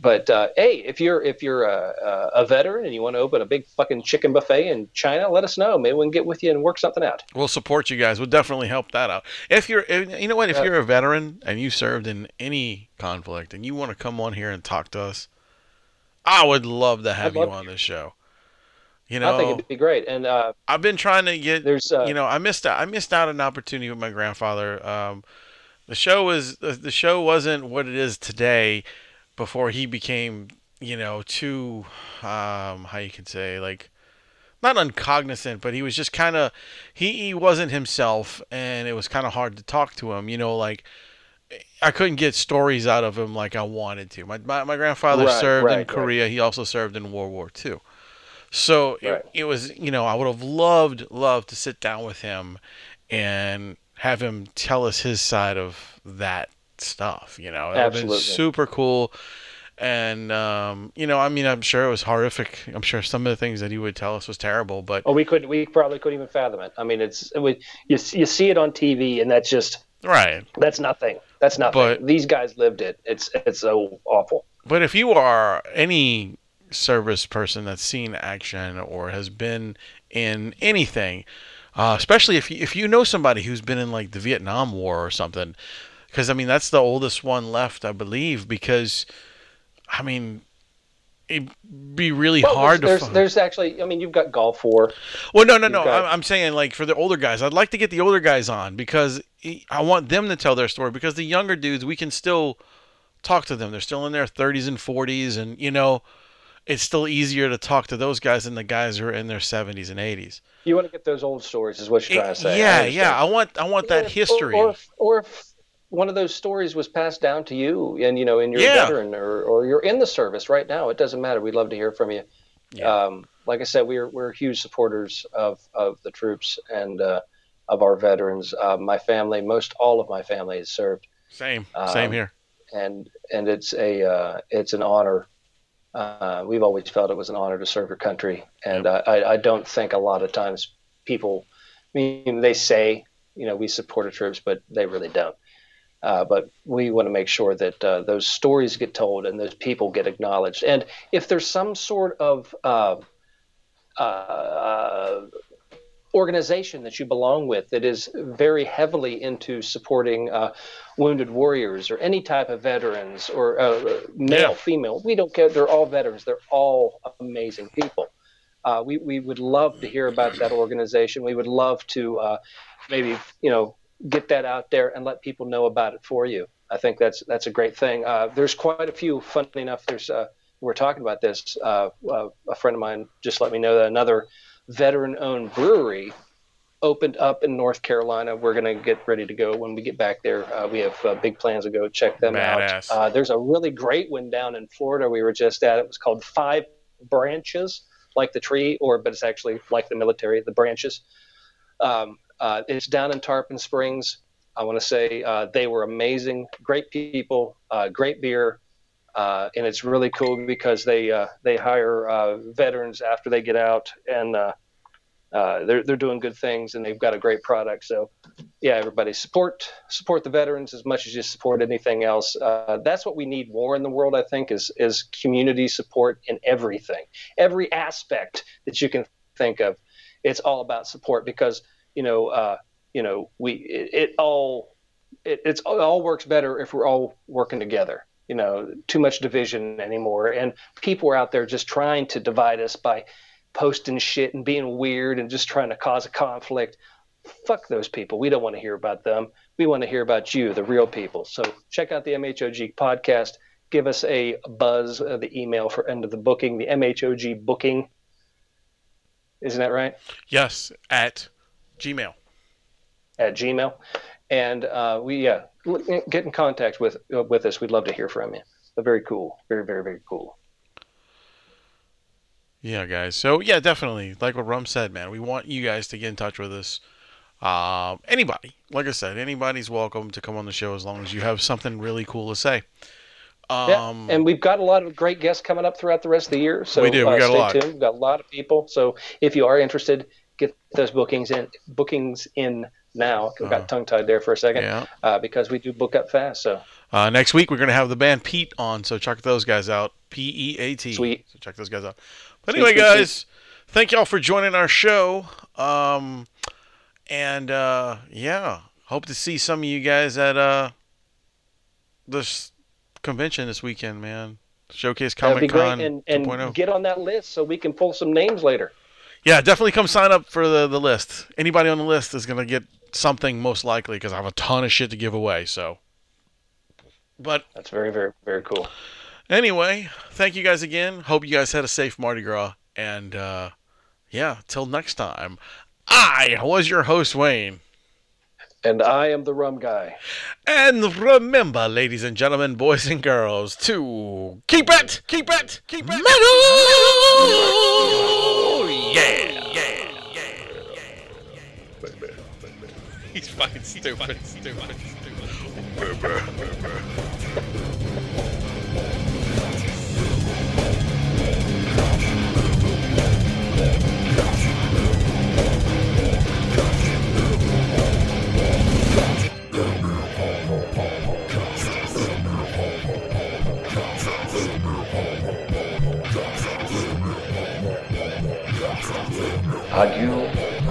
but uh, hey, if you're if you're a, a, veteran and you want to open a big fucking chicken buffet in China, let us know. Maybe we can get with you and work something out. We'll support you guys. We'll definitely help that out. If you're, if, you know what, if Yeah. you're a veteran and you served in any conflict and you want to come on here and talk to us, I would love to have I'd you on this show. You know, I think it'd be great. And uh, I've been trying to get. There's, uh, you know, I missed out. I missed out an opportunity with my grandfather. Um, the show was the show wasn't what it is today. Before he became, you know, too, um, how you could say like, not uncognizant, but he was just kind of, he, he wasn't himself, and it was kind of hard to talk to him. You know, like. I couldn't get stories out of him like I wanted to. My my, my grandfather Right, served right, in right. Korea. He also served in World War II. So Right. it, it was, you know, I would have loved, loved to sit down with him and have him tell us his side of that stuff. You know, Absolutely. super cool. And um, you know, I mean, I'm sure it was horrific. I'm sure some of the things that he would tell us was terrible, but oh, we could we probably couldn't even fathom it. I mean, it's it would, you you see it on TV and that's just right. That's nothing. That's nothing. But- These guys lived it. It's it's so awful. But if you are any service person that's seen action or has been in anything, uh, especially if you, if you know somebody who's been in like the Vietnam War or something, because I mean that's the oldest one left, I believe. Because I mean, it'd be really Well, hard there's, to. there's, fi- there's actually. I mean, you've got Gulf War. well, no, no, no. you've got- I'm, I'm saying like for the older guys, I'd like to get the older guys on because I want them to tell their story. Because the younger dudes, we can still talk to them. They're still in their 30s and 40s, and you know, it's still easier to talk to those guys than the guys who are in their 70s and 80s. You want to get those old stories, is what you're trying to say. Yeah, understand. yeah. I want I want that history. Or, or, or if one of those stories was passed down to you, and you know, in your Yeah. veteran, or, or you're in the service right now, it doesn't matter. We'd love to hear from you. Yeah. Um, like I said, we're we're huge supporters of of the troops and uh, of our veterans. Uh, my family, most all of my family, has served. same, same um, here. and and it's a uh, it's an honor. Uh, we've always felt it was an honor to serve your country, and uh, I, I don't think a lot of times people, I mean, they say you know we support the troops, but they really don't. Uh, but we want to make sure that uh, those stories get told and those people get acknowledged. And if there's some sort of uh, uh, organization that you belong with that is very heavily into supporting uh, wounded warriors or any type of veterans or uh, male, Yeah. female, we don't care. They're all veterans. They're all amazing people. Uh, we, we would love to hear about that organization. We would love to uh, maybe, you know, get that out there and let people know about it for you. I think that's that's a great thing. Uh, there's quite a few. Funny enough, there's uh, we're talking about this. Uh, uh, a friend of mine just let me know that another veteran-owned brewery opened up in North Carolina. We're going to get ready to go when we get back there. Uh, we have uh, big plans to go check them Badass. out. Uh, there's a really great one down in Florida. We were just at. It was called Five Branches, like the tree, or but it's actually like the military, the branches. Um, uh, it's down in Tarpon Springs. I want to say uh, they were amazing, great people, uh, great beer. uh, and it's really cool because they uh, they hire uh, veterans after they get out, and they're they're doing good things, and they've got a great product. So, yeah, everybody support support the veterans as much as you support anything else. That's what we need more in the world. I think is is community support in everything, every aspect that you can think of. It's all about support because you know you know we it, it all it, it's it all works better if we're all working together you know too much division anymore. And people are out there just trying to divide us by posting shit and being weird and just trying to cause a conflict. Fuck those people. We don't want to hear about them. We want to hear about you the real people. So check out the mhog podcast. Give us a buzz uh, the email for end of the booking the mhog booking. Isn't that right? Yes at gmail at gmail and uh, we yeah get in contact with uh, with us. We'd love to hear from you. But very cool, very very very cool. Yeah, guys. So yeah, definitely, like what Rum said, man. We want you guys to get in touch with us. Um, anybody, like I said, anybody's welcome to come on the show as long as you have something really cool to say. Um, yeah, and we've got a lot of great guests coming up throughout the rest of the year. So we do. We uh, got stay a lot. tuned. We've got a lot of people. So if you are interested, get those bookings in. Bookings in now. I got uh, tongue tied there for a second. Yeah. Uh, because we do book up fast. So uh, next week we're gonna have the band Peat on, so check those guys out. P E A T. Sweet. So check those guys out. But anyway, sweet, guys, sweet. thank y'all for joining our show. Um, and uh, yeah, hope to see some of you guys at uh this convention this weekend, man. Showcase Comic Con and, and oh. get on that list so we can pull some names later. Yeah, definitely come sign up for the, the list. Anybody on the list is going to get something most likely because I have a ton of shit to give away. So, but that's very, very, very cool. Anyway, thank you guys again. Hope you guys had a safe Mardi Gras. And uh, yeah, till next time, I was your host, Wayne. And I am the rum guy. And remember, ladies and gentlemen, boys and girls, to keep it, keep it, keep it metal. Yeah, He's fucking stupid, stupid, stupid. Adieu,